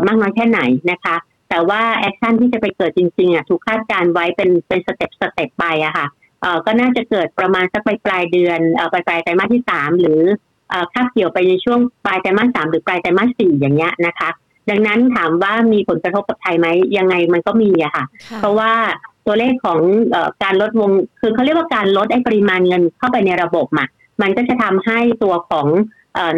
มากน้อยแค่ไหนนะคะ แต่ว่า action ที่จะไปเกิดจริงๆอะถูกคาดการณ์ไว้เป็นเป็น step step ไปอะค่ะก็น่าจะเกิดประมาณสักปลายปลายเดือนปลายปลายไตรมาสที่สามหรือคาบเกี่ยวไปในช่วงปลายไตรมาสสามหรือปลายไตรมาสสี่อย่างเงี้ยนะคะ ดังนั้นถามว่ามีผลกระทบกับไทยไหมยังไงมันก็มีอะค่ะ เพราะว่าตัวเลขของอการลดวงคือเขาเรียกว่าการลดไอ้ปริมาณเงินเข้าไปในระบบมามันก็จะทำให้ตัวของ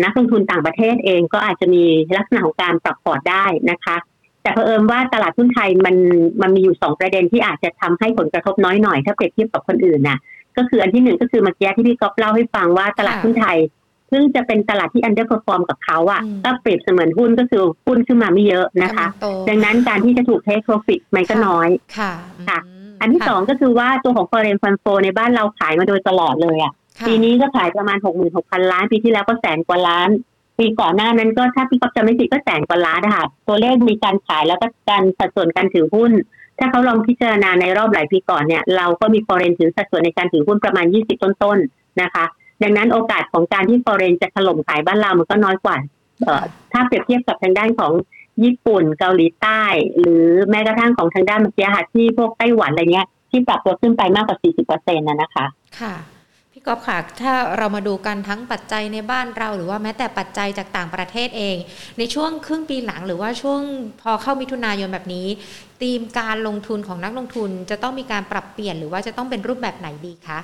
นักลงทุนต่างประเทศเองก็อาจจะมีลักษณะของการปรับพอร์ตได้นะคะ แต่เผอิญว่าตลาดหุ้นไทยมันมันมีอยู่สองประเด็นที่อาจจะทำให้ผลกระทบน้อยหน่อยถ้าเปรียบเทียบกับคนอื่นนะก็คืออันที่หนึ่งก็คือเมื่อกี้ที่พี่ก๊อฟเล่าให้ฟังว่าตลาดหุ้นไทย ซึ่งจะเป็นตลาดที่ underperform กับเขาอะก็เปรียบเสมือนหุ้นก็คือหุ้นขึ้นมาไม่เยอะนะคะ ดังนั้นการที่จะถูก take profit มันก็น้อยค่ะค่ะอันที่สองก็คือว่าตัวของ foreign fund flow ในบ้านเราขายมาโดยตลอดเลยอะปีนี้ก็ขายประมาณหกหมื่นหกพันล้าน ปีที่แล้วก็แสนกว่าล้าน ปีก่อนหน้านั้นก็ถ้าพี่ก๊อฟจะไม่ผิดก็แสนกว่าล้านนะคะตัวเลขมีการขายแล้วก็การสัดส่วนการถือหุ้น ถ้าเขาลองพิจารณาในรอบหลายปีก่อนเนี่ย เราก็มี foreign ถือสัดส่วนในการถือหุ้นประมาณยี่สิบต้นๆนะคะ ดังนั้นโอกาสของการที่ฟอเรนจะถล่มขายบ้านเรามันก็น้อยกว่าถ้าเปรียบเทียบกับทางด้านของญี่ปุ่นเกาหลีใต้ หรือแม้กระทั่งของทางด้านเมื่อกี้ค่ะที่พวกไต้หวันอะไรเงี้ย ที่ปรับตัวขึ้นไปมากกว่า 40เปอร์เซ็นต์นะนะคะ ค่ะ พี่ก๊อฟค่ะ ถ้าเรามาดูกันทั้งปัจจัยในบ้านเราหรือว่าแม้แต่ปัจจัยจากต่างประเทศเอง ในช่วงครึ่งปีหลังหรือว่าช่วงพอเข้ามิถุนายนแบบนี้ธีมการลงทุนของนักลงทุนจะต้องมีการปรับเปลี่ยนหรือว่าจะต้องเป็นรูปแบบไหนดีคะ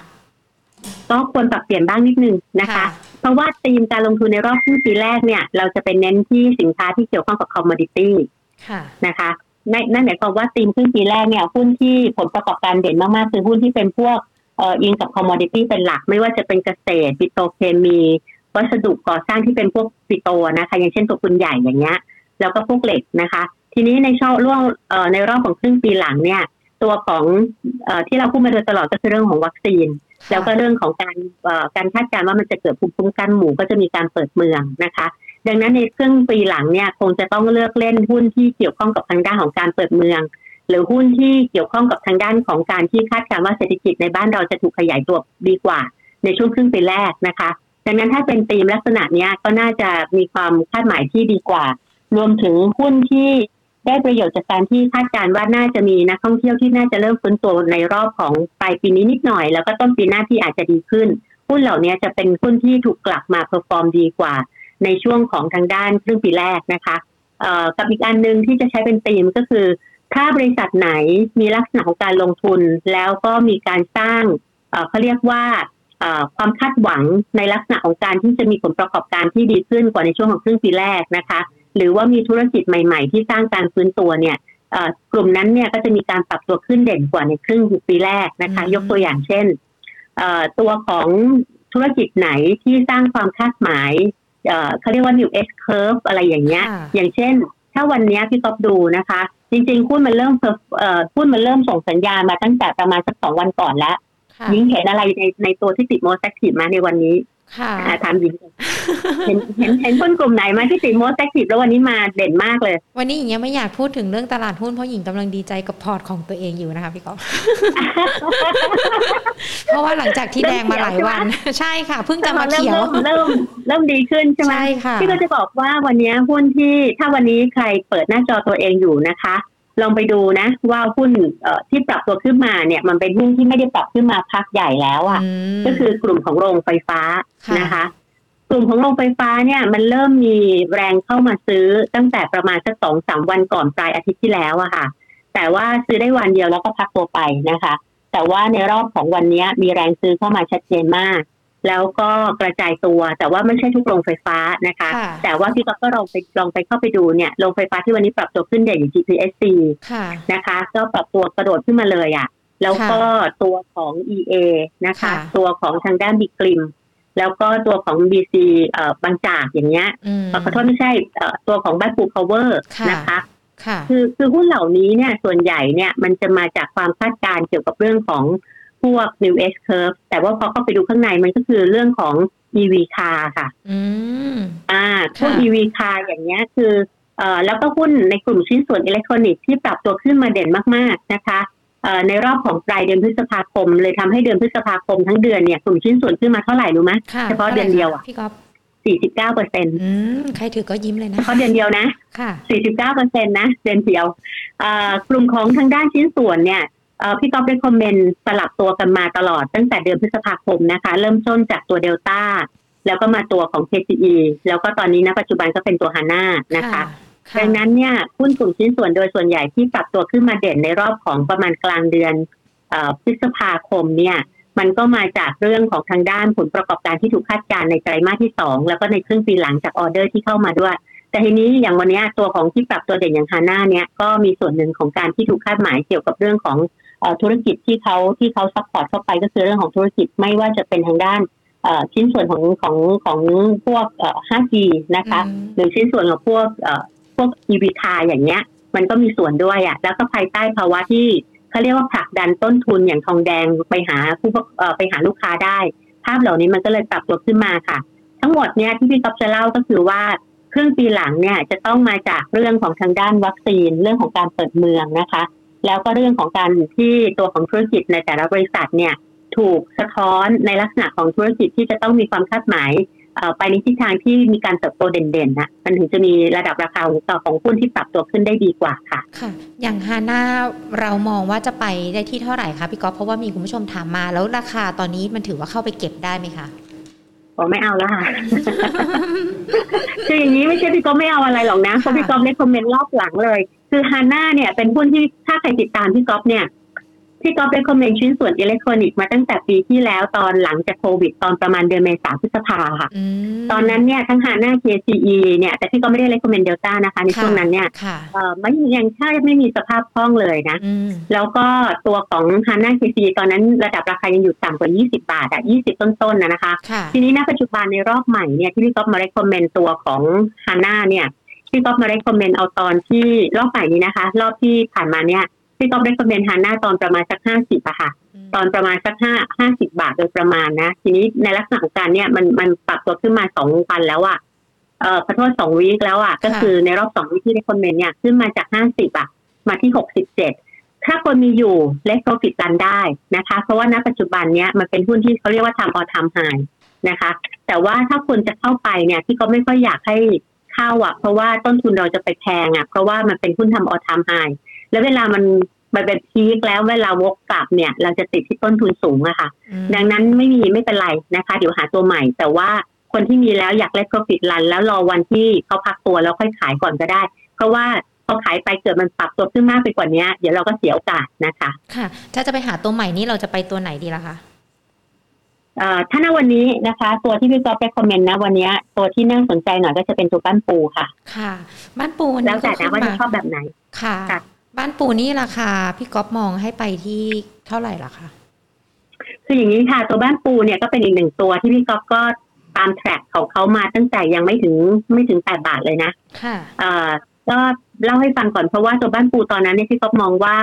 ก็ควรปรับเปลี่ยนบ้างนิดนึงนะคะ เพราะว่าธีมการลงทุนในรอบครึ่งปีแรกเนี่ย เราจะเป็นเน้นที่สินค้าที่เกี่ยวข้องกับ commodity นะคะนั่นหมายความว่าธีมครึ่งปีแรกเนี่ยหุ้นที่ผลประกอบการเด่นมากๆ คือหุ้นที่เป็นพวกเอ่ออิงกับ commodity เป็นหลัก ไม่ว่าจะเป็นเกษตรปิโตรเคมี วัสดุก่อสร้างที่เป็นพวกปิโตรนะคะ อย่างเช่นตัวปูนใหญ่อย่างเงี้ย แล้วก็พวกเหล็กนะคะ ทีนี้ในช่วงร่วงในรอบของครึ่งปีหลังเนี่ย ตัวของอที่เราพูดมาโดยตลอดก็คือเรื่องของวัคซีน แล้วก็เรื่องของการการคาดการณ์ว่ามันจะเกิดภูมิคุ้มกันหมู่ก็จะมีการเปิดเมืองนะคะ ดังนั้นในครึ่งปีหลังเนี่ยคงจะต้องเลือกเล่นหุ้นที่เกี่ยวข้องกับทางด้านของการเปิดเมือง หรือหุ้นที่เกี่ยวข้องกับทางด้านของการที่คาดการณ์ว่าเศรษฐกิจในบ้านเราจะถูกขยายตัวดีกว่า ในช่วงครึ่งปีแรกนะคะ ดังนั้นถ้าเป็นธีมลักษณะนี้ก็น่าจะมีความคาดหมายที่ดีกว่า รวมถึงหุ้นที่ ได้ประโยชน์จากการที่คาดการณ์ว่าน่าจะมีนักท่องเที่ยวที่น่าจะเริ่มฟื้นตัวในรอบของปลายปีนี้นิดหน่อย แล้วก็ต้นปีหน้าที่อาจจะดีขึ้นหุ้นเหล่านี้จะเป็นหุ้นที่ถูกกลับมา perform ดีกว่า ในช่วงของทางด้านครึ่งปีแรกนะคะกับอีกอันหนึ่งที่จะใช้เป็นธีมก็คือ ถ้าบริษัทไหนมีลักษณะของการลงทุน แล้วก็มีการสร้างเขาเรียกว่าความคาดหวังในลักษณะของการที่จะมีผลประกอบการที่ดีขึ้นกว่าในช่วงของครึ่งปีแรกนะคะ หรือว่ามีธุรกิจใหม่ ๆ ที่สร้างการฟื้นตัวเนี่ยกลุ่มนั้นเนี่ยก็จะมีการปรับตัวขึ้นเด่นกว่าในครึ่งปีแรกนะคะ ยกตัวอย่างเช่นตัวของธุรกิจไหนที่สร้างความคาดหมายเขาเรียกว่า new S curve อะไรอย่างเงี้ย อย่างเช่น ถ้าวันนี้พี่ก๊อฟดูนะคะ จริงๆหุ้นมันเริ่มหุ้นมันเริ่มส่งสัญญาณมาตั้งแต่ประมาณสักสองวันก่อนแล้วยิงเห็นอะไรในในตัวที่ติด most active มาในวันนี้ ค่ะถามหญิงเห็นเห็นเห็นคนกลุ่มไหนมาที่ติด most active แล้ววันนี้มาเด่นมากเลย วันนี้หญิงยังไม่อยากพูดถึงเรื่องตลาดหุ้นเพราะหญิงกำลังดีใจกับพอร์ตของตัวเองอยู่นะคะพี่ก๊อฟเพราะว่าหลังจากที่แดงมาหลายวัน ใช่ค่ะเพิ่งจะมาเขียวเริ่มเริ่มดีขึ้นใช่ไหมใช่ค่ะพี่ก็จะบอกว่าวันนี้หุ้นที่ถ้าวันนี้ใครเปิดหน้าจอตัวเองอยู่นะคะ ลองไปดูนะว่าหุ้นที่ปรับตัวขึ้นมาเนี่ย มันเป็นหุ้นที่ไม่ได้ปรับขึ้นมาพักใหญ่แล้วอะ่ะ ก็คือกลุ่มของโรงไฟฟ้านะคะ กลุ่มของโรงไฟฟ้าเนี่ย มันเริ่มมีแรงเข้ามาซื้อตั้งแต่ประมาณสักสองสามวันก่อนปลายอาทิตย์ที่แล้วอะค่ะ แต่ว่าซื้อได้วันเดียวแล้วก็พักตัวไปนะคะ แต่ว่าในรอบของวันนี้มีแรงซื้อเข้ามาชัดเจนมาก แล้วก็กระจายตัว แต่ว่าไม่ใช่ทุกโรงไฟฟ้านะคะ แต่ว่าพี่ก็ลองไปลองไปเข้าไปดูเนี่ยโรงไฟฟ้าที่วันนี้ปรับตัวขึ้นเด่นอย่าง GPSC นะคะ ก็ปรับตัวกระโดดขึ้นมาเลยอะแล้วก็ตัวของ EA นะคะ ตัวของทางด้านบิกลิมแล้วก็ตัวของ BC เอ่อบางจากอย่างเงี้ยขอโทษไม่ใช่ตัวของบ้านปูพาวเวอร์นะคะคือคือหุ้นเหล่านี้เนี่ยส่วนใหญ่เนี่ยมันจะมาจากความคาดการณ์เกี่ยวกับเรื่องของพ วก New S Curve แต่ว่าพอเข้าไปดูข้างในมันก็คือเรื่องของ EV car ค่ะ อืม อ่า พวก EV car อย่างเงี้ยคือเอ่อแล้วก็หุ้นในกลุ่มชิ้นส่วนอิเล็กทรอนิกส์ที่ปรับตัวขึ้นมาเด่นมาก ๆ นะคะเอ่อในรอบของปลายเดือนพฤษภาคม เลยทำให้เดือนพฤษภาคมทั้งเดือนเนี่ยกลุ่มชิ้นส่วนขึ้นมาเท่าไหร่รู้ไหมเฉพาะเดือนเดียวอะพี่ก๊อฟสี่สิบเก้าเปอร์เซ็นต์ใครถือก็ยิ้มเลยนะเพราะเดือนเดียวนะ ค่ะสี่สิบเก้าเปอร์เซ็นต์นะ เดือนเดียว กลุ่มของทางด้านชิ้นส่วนเนี่ย พี่ก๊อฟได้คอมเมนต์สลับตัวกันมาตลอดตั้งแต่เดือนพฤษภาคมนะคะ เริ่มต้นจากตัวเดลต้าแล้วก็มาตัวของ KCE แล้วก็ตอนนี้ณปัจจุบันก็เป็นตัวฮาน่านะคะดังนั้นเนี่ยหุ้นกลุ่มชิ้นส่วนโดยส่วนใหญ่ที่ปรับตัวขึ้นมาเด่นในรอบของประมาณกลางเดือนพฤษภาคมเนี่ยมันก็มาจากเรื่องของทางด้านผลประกอบการที่ถูกคาดการณ์ในไตรมาสที่สองแล้วก็ในครึ่งปีหลังจากออเดอร์ที่เข้ามาด้วย แต่ทีนี้อย่างวันนี้ตัวของที่ปรับตัวเด่นอย่างฮาน่าเนี่ยก็มีส่วนหนึ่งของการที่ถูกคาดหมายเกี่ยวกับเรื่องของ ธุรกิจที่เขาที่เขา support เข้าไปก็คือเรื่องของธุรกิจไม่ว่าจะเป็นทางด้านชิ้นส่วนของของของพวก 5G นะคะ หรือชิ้นส่วนของพวกพวก EV car อย่างเงี้ย มันก็มีส่วนด้วยอะแล้วก็ภายใต้ภาวะที่เขาเรียกว่าผลักดันต้นทุนอย่างทองแดงไปหาผู้ไปหาลูกค้าได้ ภาพเหล่านี้มันก็เลยปรับตัวขึ้นมาค่ะ ทั้งหมดเนี่ยที่พี่ก๊อฟจะเล่าก็คือว่าครึ่งปีหลังเนี่ยจะต้องมาจากเรื่องของทางด้านวัคซีนเรื่องของการเปิดเมืองนะคะ แล้วก็เรื่องของการที่ตัวของธุรกิจในแต่ละบริษัทเนี่ยถูกสะท้อนในลักษณะของธุรกิจที่จะต้องมีความคาดหมายไปในทิศทางที่มีการเติบโตเด่นๆนะมันถึงจะมีระดับราคาของต่อของหุ้นที่ปรับตัวขึ้นได้ดีกว่าค่ะ ค่ะ อย่างฮาน่าเรามองว่าจะไปได้ที่เท่าไหร่คะพี่ก๊อฟเพราะว่ามีคุณผู้ชมถามมา แล้วราคาตอนนี้มันถือว่าเข้าไปเก็บได้ไหมคะ ผมไม่เอาแล้วค่ะคืออย่างนี้ไม่ใช่พี่ก๊อฟไม่เอาอะไรหรอกนะเพราะพี่ก๊อฟ recommend รอบหลังเลย คือฮาน่าเนี่ยเป็นหุ้นที่ถ้าใครติดตามพี่ก๊อฟเนี่ย พี่ก๊อฟ recommend ชิ้นส่วนอิเล็กทรอนิกส์มาตั้งแต่ปีที่แล้วตอนหลังจากโควิด ตอนประมาณเดือนเมษาพฤษภาค่ะ ตอนนั้นเนี่ยทั้งฮาน่า KCE เนี่ยแต่พี่ก็ไม่ได้ recommend เดลต้านะคะ ในช่วงนั้นเนี่ยเออไม่ยังแค่ไม่มีสภาพคล่องเลยนะ แล้วก็ตัวของฮาน่า KCE ตอนนั้นระดับราคายังอยู่ต่ำกว่า 20 บาทอะ20 ต้นๆนะนะคะ ทีนี้ณปัจจุบันในรอบใหม่เนี่ยที่พี่ก๊อฟมา recommend ตัวของฮาน่าเนี่ยพี่ก๊อฟมา recommend เอาตอนที่รอบใหม่นี้นะคะ รอบที่ผ่านมาเนี่ย พี่ก๊อฟ recommend ฮาน่าตอนประมาณสักห้าสิบอะค่ะ ตอนประมาณสักห้าห้าสิบาทโดยประมาณนะ ทีนี้ในลักษณะของการเนี่ยมันมันปรับตัวขึ้นมาสองวันแล้วอะเอ่อขอโทษสองวีคแล้วอะก็คือในรอบสองวีคที่ได้คอมเมนต์เนี่ยขึ้นมาจากห้าสิบอะมาที่หกสิบเจ็ดถ้าคนมีอยู่เล็กโปรฟิตรันได้นะคะ เพราะว่าณปัจจุบันเนี้ยมันเป็นหุ้นที่เขาเรียกว่าทำออทำไฮนะคะ แต่ว่าถ้าคนจะเข้าไปเนี่ยที่ก็ไม่ค่อยอยากให้เข้าอะเพราะว่าต้นทุนเราจะไปแพงอะเพราะว่ามันเป็นหุ้นทำออทามไฮ แล้วเวลามันมันเป็นพีคแล้วเวลาวกกลับเนี่ย เราจะติดที่ต้นทุนสูงอะค่ะ ดังนั้นไม่มีไม่เป็นไรนะคะ เดี๋ยวหาตัวใหม่ แต่ว่าคนที่มีแล้วอยากเล่น profit run แล้วรอวันที่เขาพักตัวแล้วค่อยขายก่อนก็ได้ เพราะว่าพอขายไปเกิดมันปรับตัวขึ้นมากไปกว่านี้เดี๋ยวเราก็เสียโอกาสนะคะ ค่ะ ถ้าจะไปหาตัวใหม่นี่เราจะไปตัวไหนดีล่ะคะถ้าณวันนี้นะคะ ตัวที่พี่ก๊อฟไปคอมเมนต์นะวันนี้ตัวที่น่าสนใจหน่อยก็จะเป็นตัวบ้านปูค่ะ ค่ะ บ้านปูแล้วแต่นะว่าจะชอบแบบไหนค่ะ บ้านปูนี่ราคาพี่ก๊อฟมองให้ไปที่เท่าไหร่ล่ะคะคืออย่างนี้ค่ะ ตัวบ้านปูเนี่ยก็เป็นอีกหนึ่งตัวที่พี่ก๊อฟก็ตาม track ของเขามาตั้งแต่ยังไม่ถึงไม่ถึงแปดบาทเลยนะ ค่ะก็เล่าให้ฟังก่อนเพราะว่าตัวบ้านปูตอนนั้นเนี่ยพี่ก๊อฟมองว่า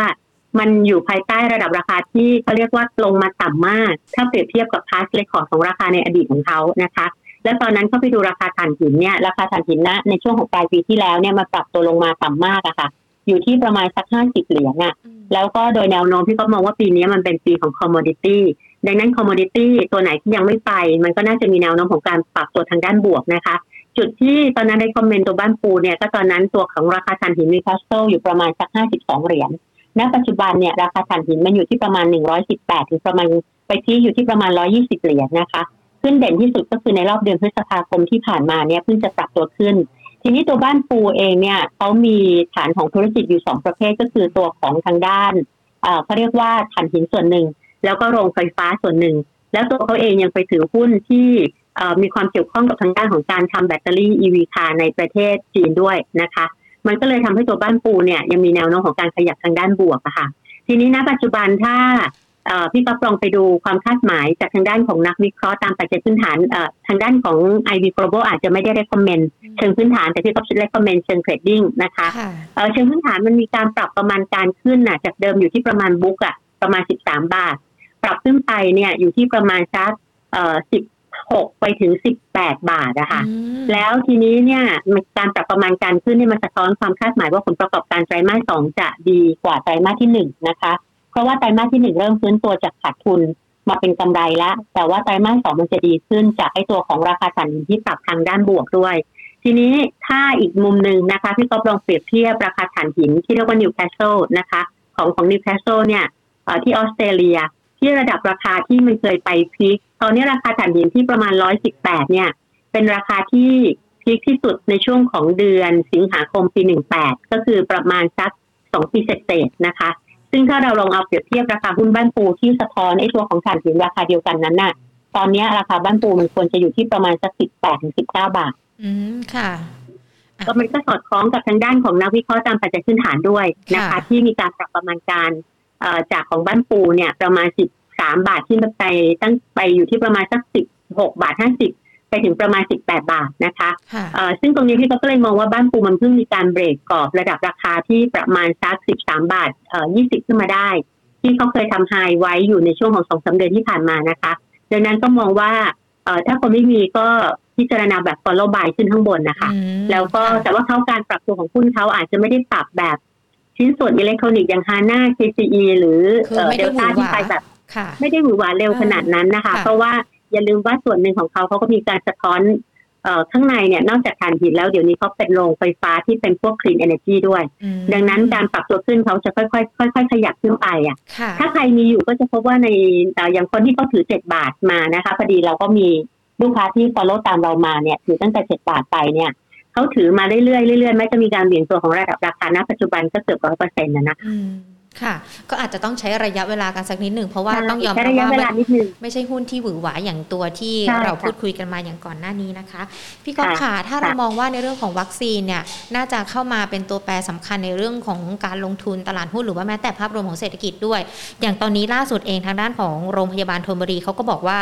มันอยู่ภายใต้ระดับราคาที่เขาเรียกว่าลงมาต่ำมาก ถ้าเปรียบเทียบกับ past record ของราคาในอดีตของเขานะคะ และตอนนั้นเขาไปดูราคาถ่านหินเนี่ย ราคาถ่านหินนะในช่วงของปลายปีที่แล้วเนี่ยมาปรับตัวลงมาต่ำมากอะค่ะ อยู่ที่ประมาณสักห้าสิบเหรียญอะแล้วก็โดยแนวโน้มที่เขามองว่าปีนี้มันเป็นปีของ commodity ดังนั้น commodity ตัวไหนที่ยังไม่ไป มันก็น่าจะมีแนวโน้มของการปรับตัวทางด้านบวกนะคะ จุดที่ตอนนั้นได้ recommend ตัวบ้านปูเนี่ยก็ตอนนั้นตัวของราคาถ่านหินนิวคาสเซิลอยู่ประมาณสักห้าสิบสองเหรียญณปัจจุบันเนี่ยราคาถ่านหินมันอยู่ที่ประมาณ118ถึงประมาณไปที่อยู่ที่ประมาณ120เหรียญนะคะ ขึ้นเด่นที่สุดก็คือในรอบเดือนพฤษภาคมที่ผ่านมาเนี่ยเพิ่งจะปรับตัวขึ้น ทีนี้ตัวบ้านปูเองเนี่ยเขามีฐานของธุรกิจอยู่สองประเภทก็คือตัวของทางด้านเขาเรียกว่าถ่านหินส่วนหนึ่ง แล้วก็โรงไฟฟ้าส่วนหนึ่ง แล้วตัวเขาเองยังไปถือหุ้นที่มีความเกี่ยวข้องกับทางด้านของการทำแบตเตอรี่ EV คาในประเทศจีนด้วยนะคะ มันก็เลยทำให้ตัวบ้านปูเนี่ยยังมีแนวโน้มของการขยับทางด้านบวกอะค่ะ ทีนี้นะปัจจุบันถ้า พี่ก็ลองไปดูความคาดหมายจากทางด้านของนักวิเคราะห์ตามปัจจัยพื้นฐานทางด้านของ IV Global อาจจะไม่ได้ recommend เชิงพื้นฐานแต่พี่ก็ recommend เชิง trading นะคะเชิงพื้นฐานมันมีการปรับประมาณการขึ้นน่ะจากเดิมอยู่ที่ประมาณ book อะประมาณ 13 บาท ปรับขึ้นไปเนี่ยอยู่ที่ประมาณสักสิบหกไปถึงสิบแปดบาทนะคะแล้วทีนี้เนี่ยการปรับประมาณการขึ้นนี่มันสะท้อนความคาดหมายว่าผลประกอบการไตรมาสสองจะดีกว่าไตรมาสที่หนึ่งนะคะ เพราะว่าไตรมาสที่หนึ่งเริ่มฟื้นตัวจากขาดทุนมาเป็นกำไรแล้วแต่ว่าไตรมาสสองมันจะดีขึ้นจากไอ้ตัวของราคาถ่านหินที่ปรับทางด้านบวกด้วย ทีนี้ถ้าอีกมุมหนึ่งนะคะพี่ก็ลองเปรียบเทียบราคาถ่านหินที่เรียกว่านิวคาสเซิลนะคะ ของของนิวคาสเซิลเนี่ยที่ออสเตรเลียที่ระดับราคาที่มันเคยไป peak ตอนนี้ราคาถ่านหินที่ประมาณร้อยสิบแปดเนี่ย เป็นราคาที่ peak ที่สุดในช่วงของเดือนสิงหาคมปีหนึ่งแปดก็คือประมาณสักสองปีเศษนะคะ ซึ่งถ้าเราลองเอาเปรียบเทียบราคาหุ้นบ้านปูที่สะท้อนไอ้ตัวของถ่านหินราคาเดียวกันนั้นน่ะ ตอนนี้ราคาบ้านปูมันควรจะอยู่ที่ประมาณสักสิบแปดถึงสิบเก้าบาท อืมค่ะก็มันก็สอดคล้องกับทางด้านของนักวิเคราะห์ตามปัจจัยพื้นฐานด้วยนะคะ ที่มีการปรับประมาณการจากของบ้านปูเนี่ยประมาณสิบสามบาทที่ไปตั้งไปอยู่ที่ประมาณสักสิบหกบาทห้าสิบ ไปถึงประมาณสิบแปดบาทนะคะซึ่งตรงนี้พี่ก็เลยมองว่าบ้านปูมันเพิ่งมีการเบรกกรอบระดับราคาที่ประมาณสักสิบสามบาทเอ่อยี่สิบขึ้นมาได้ ที่เขาเคยทำไฮไว้อยู่ในช่วงของสองสาเดือนที่ผ่านมานะคะ ดังนั้นก็มองว่าเอ่อถ้าคนไม่มีก็พิจารณาแบบ follow buy ขึ้นข้างบนนะคะ แล้วก็แต่ว่าเขาการปรับตัวของหุ้นเขาอาจจะไม่ได้ปรับแบบชิ้นส่วนอิเล็กทรอนิกส์อย่างฮาน่า KCE หรือเดลต้าที่ไปแบบไม่ได้หวือหวาเร็วขนาดนั้นนะคะ เพราะว่า อย่าลืมว่าส่วนหนึ่งของเขาเขาก็มีการสะท้อนข้างในเนี่ยนอกจากถ่านหินแล้วเดี๋ยวนี้เขาเป็นโรงไฟฟ้าที่เป็นพวก clean energy ด้วย ดังนั้นการปรับตัวขึ้นเขาจะค่อยๆค่อยๆขยับขึ้นไปอะ ถ้าใครมีอยู่ก็จะพบว่าในอย่างคนที่เขาถือเจ็ดบาทมานะคะพอดีเราก็มีลูกค้าที่ follow ตามเรามาเนี่ยถือตั้งแต่เจ็ดบาทไปเนี่ยเขาถือมาเรื่อยๆเรื่อยๆไม่จะมีการเปลี่ยนตัวของระดับราคาณปัจจุบันก็เกือบร้อยเปอร์เซ็นต์นะนะ คะค่ะ ก็อาจจะต้องใช้ระยะเวลากันสักนิดหนึ่งเพราะว่าต้องยอมรับว่าไม่ใช่หุ้นที่หวือหวาอย่างตัวที่เราพูดคุยกันมาอย่างก่อนหน้านี้นะคะ พี่ก๊อฟค่ะถ้าเรามองว่าในเรื่องของวัคซีนเนี่ยน่าจะเข้ามาเป็นตัวแปรสำคัญในเรื่องของการลงทุนตลาดหุ้นหรือว่าแม้แต่ภาพรวมของเศรษฐกิจด้วย อย่างตอนนี้ล่าสุดเองทางด้านของโรงพยาบาลธนบุรีเขาก็บอกว่า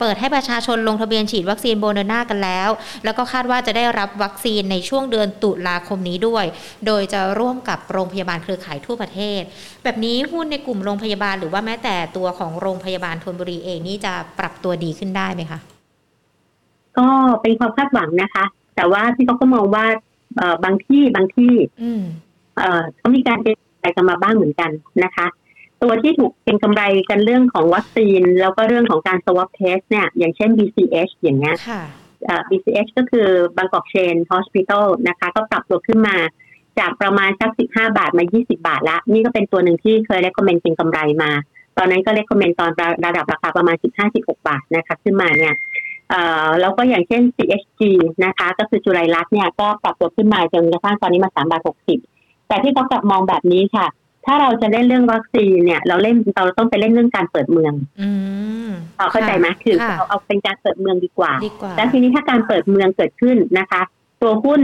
เปิดให้ประชาชนลงทะเบียนฉีดวัคซีนโบเดอร์นากันแล้ว แล้วก็คาดว่าจะได้รับวัคซีนในช่วงเดือนตุลาคมนี้ด้วย โดยจะร่วมกับโรงพยาบาลเครือข่ายทั่วประเทศ แบบนี้หุ้นในกลุ่มโรงพยาบาลหรือว่าแม้แต่ตัวของโรงพยาบาลทนบุรีเองนี่จะปรับตัวดีขึ้นได้ไหมคะก็เป็นความคาดหวังนะคะ แต่ว่าที่เขาก็มองว่าเออบางที่บางที่เออเขามีการเปลี่ยนแปลงกันมาบ้างเหมือนกันนะคะ ตัวที่ถูกเป็นกำไรกันเรื่องของวัคซีน แล้วก็เรื่องของการ swab test เนี่ย อย่างเช่น BCH อย่างเงี้ย BCH ก็คือบางกอกเชน Hospital นะคะ ก็ปรับตัวขึ้นมา จากประมาณสัก15บาทมา20บาทละนี่ก็เป็นตัวหนึ่งที่เคยได้คอมเมนต์เป็นกำไรมา ตอนนั้นก็ได้คอมเมนต์ตอนระดับราคาประมาณ15-16บาทนะคะขึ้นมาเนี่ยแล้วก็อย่างเช่น CHG นะคะ ก็คือจุไรรัตเนี่ยก็ปรับตัวขึ้นมาจนกระทั่งตอนนี้มา3บาท60แต่ที่เขากลับมองแบบนี้ค่ะ ถ้าเราจะเล่นเรื่องวัคซีนเนี่ย เราเล่นเราต้องไปเล่นเรื่องการเปิดเมืองเข้าใจไหมคือเราเอาเป็นการเปิดเมืองดีกว่า แล้วทีนี้ถ้าการเปิดเมืองเกิดขึ้นนะคะ ตัวหุ้น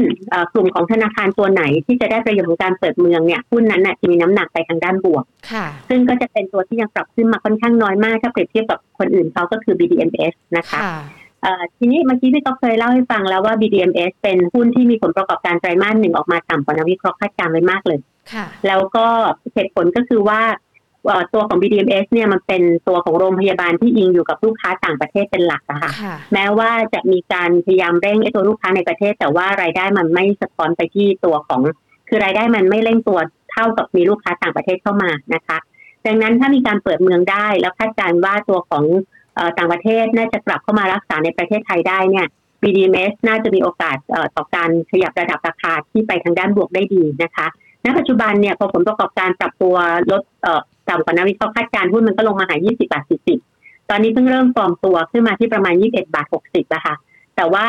กลุ่มของธนาคารตัวไหนที่จะได้ประโยชน์ของการเปิดเมืองเนี่ยหุ้นนั้นจะมีน้ำหนักไปทางด้านบวก ซึ่งก็จะเป็นตัวที่ยังปรับขึ้นมาค่อนข้างน้อยมาก ถ้าเปรียบเทียบกับคนอื่นเขาก็คือ BDMs นะคะทีนี้เมื่อกี้พี่ก็เคยเล่าให้ฟังแล้วว่า BDMs เป็นหุ้นที่มีผลประกอบการไตรมาสหนึ่งออกมาต่ำกว่านักวิเคราะห์คาดการณ์ไว้มากเลย แล้วก็เหตุผลก็คือว่า ตัวของ BDMs เนี่ยมันเป็นตัวของโรงพยาบาลที่อิงอยู่กับลูกค้าต่างประเทศเป็นหลักอะค่ะ แม้ว่าจะมีการพยายามเร่งไอ้ตัวลูกค้าในประเทศ แต่ว่ารายได้มันไม่สะท้อนไปที่ตัวของ คือรายได้มันไม่เร่งตัวเท่ากับมีลูกค้าต่างประเทศเข้ามานะคะ ดังนั้นถ้ามีการเปิดเมืองได้แล้วคาดการณ์ว่าตัวของต่างประเทศน่าจะกลับเข้ามารักษาในประเทศไทยได้เนี่ย BDMs น่าจะมีโอกาสต่อการขยับระดับราคาที่ไปทางด้านบวกได้ดีนะคะ ณ ปัจจุบันเนี่ยพอผลประกอบการปรับตัวลด ต่ำกว่านักวิเคราะห์คาดการหุ้นมันก็ลงมาหา 20 บาท 40 ตอนนี้เพิ่งเริ่มฟอร์มตัวขึ้นมาที่ประมาณ 21 บาท 60นะคะแต่ว่า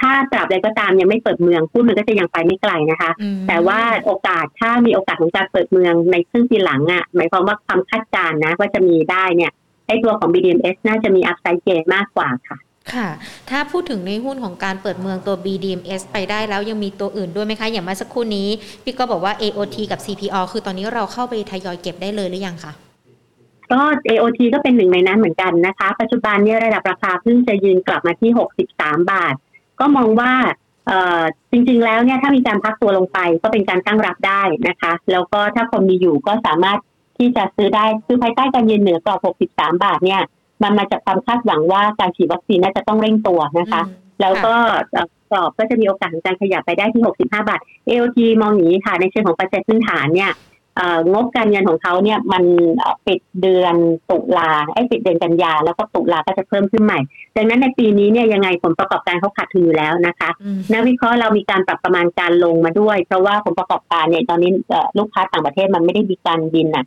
ถ้าตราบใดก็ตามยังไม่เปิดเมืองหุ้นมันก็จะยังไปไม่ไกลนะคะ แต่ว่าโอกาสถ้ามีโอกาสของการเปิดเมืองในครึ่งปีหลังอะ่ะหมายความว่าความคาดการณ์นะว่าจะมีได้เนี่ยไอ้ตัวของ BDMs น่าจะมีอัพไซด์เกนมากกว่าค่ะ ค่ะ ถ้าพูดถึงในหุ้นของการเปิดเมืองตัว BDMs ไปได้แล้วยังมีตัวอื่นด้วยไหมคะ อย่างเมื่อสักครู่นี้ พี่ก็บอกว่า AOT กับ CPO คือตอนนี้เราเข้าไปทยอยเก็บได้เลยหรือยังคะก็ AOT ก็เป็นหนึ่งในนั้นเหมือนกันนะคะ ปัจจุบันเนี่ยระดับราคาเพิ่งจะยืนกลับมาที่ 63 บาท ก็มองว่าจริงๆ แล้วเนี่ยถ้ามีการพักตัวลงไปก็เป็นการตั้งรับได้นะคะ แล้วก็ถ้าคนมีอยู่ก็สามารถที่จะซื้อได้คือภายใต้การยืนเหนือกรอบ 63 บาทเนี่ย มันมาจากความคาดหวังว่าการฉีดวัคซีนน่าจะต้องเร่งตัวนะคะ แล้วก็กรอบก็จะมีโอกาสในการขยับไปได้ที่ 65 บาท AOT มองอย่างนี้ค่ะ ในเชิงของปัจจัยพื้นฐานเนี่ยงบการเงินของเขาเนี่ยมันปิดเดือนตุลาไอ้ปิดเดือนกันยาแล้วก็ตุลาก็จะเพิ่มขึ้นใหม่ ดังนั้นในปีนี้เนี่ยยังไงผลประกอบการเขาขาดทุนอยู่แล้วนะคะนักวิเคราะห์เรามีการปรับประมาณการลงมาด้วย เพราะว่าผลประกอบการเนี่ยตอนนี้ลูกค้าต่างประเทศมันไม่ได้มีการบินอะ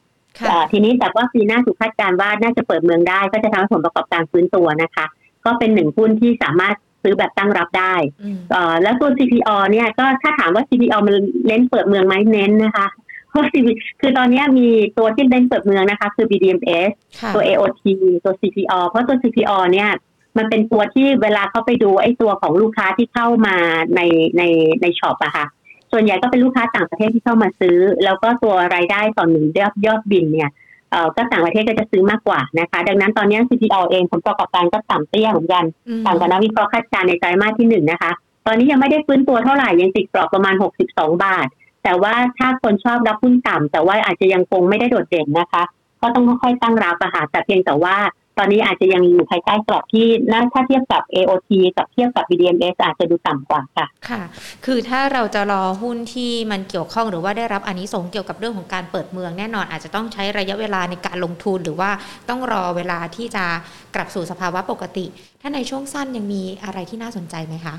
ทีนี้แต่ว่าปีหน้าถูกคาดการว่าน่าจะเปิดเมืองได้ ก็จะทำให้ผลประกอบการฟื้นตัวนะคะ ก็เป็นหนึ่งหุ้นที่สามารถซื้อแบบตั้งรับได้แล้วตัว CPO เนี่ยก็ถ้าถามว่า CPO มันเน้นเปิดเมืองไหมเน้นนะคะเพราะคือตอนนี้มีตัวที่เด้งเปิดเมืองนะคะ คือ BDMs ตัว AOT ตัว CPO เพราะตัว CPO เนี่ย มันเป็นตัวที่เวลาเขาไปดูไอ้ตัวของลูกค้าที่เข้ามาในในในช็อปอะค่ะ ส่วนใหญ่ก็เป็นลูกค้าต่างประเทศที่เข้ามาซื้อ แล้วก็ตัวรายได้ต่อหนึ่งยอดยอดบินเนี่ยเออก็ต่างประเทศก็จะซื้อมากกว่านะคะ ดังนั้นตอนนี้ CPO เองผลประกอบการก็ต่ำเตี้ยเหมือนกันต่างกับนักวิเคราะห์คาดการณ์ในไตรมาสที่หนึ่งนะคะ ตอนนี้ยังไม่ได้ฟื้นตัวเท่าไหร่ยังติดกรอบประมาณ 62 บาท แต่ว่าถ้าคนชอบรับหุ้นต่ำแต่ว่าอาจจะยังคงไม่ได้โดดเด่นนะคะ ก็ต้องค่อยๆตั้งรับอะค่ะแต่เพียงแต่ว่า ตอนนี้อาจจะยังอยู่ภายใต้กรอบที่น่าถ้าเทียบกับ AOT กับเทียบกับ BDMs อาจจะดูต่ำกว่าค่ะ ค่ะ คือถ้าเราจะรอหุ้นที่มันเกี่ยวข้องหรือว่าได้รับอันนี้ส่งเกี่ยวกับเรื่องของการเปิดเมืองแน่นอน อาจจะต้องใช้ระยะเวลาในการลงทุนหรือว่าต้องรอเวลาที่จะกลับสู่สภาวะปกติ ถ้าในช่วงสั้นยังมีอะไรที่น่าสนใจไหมคะ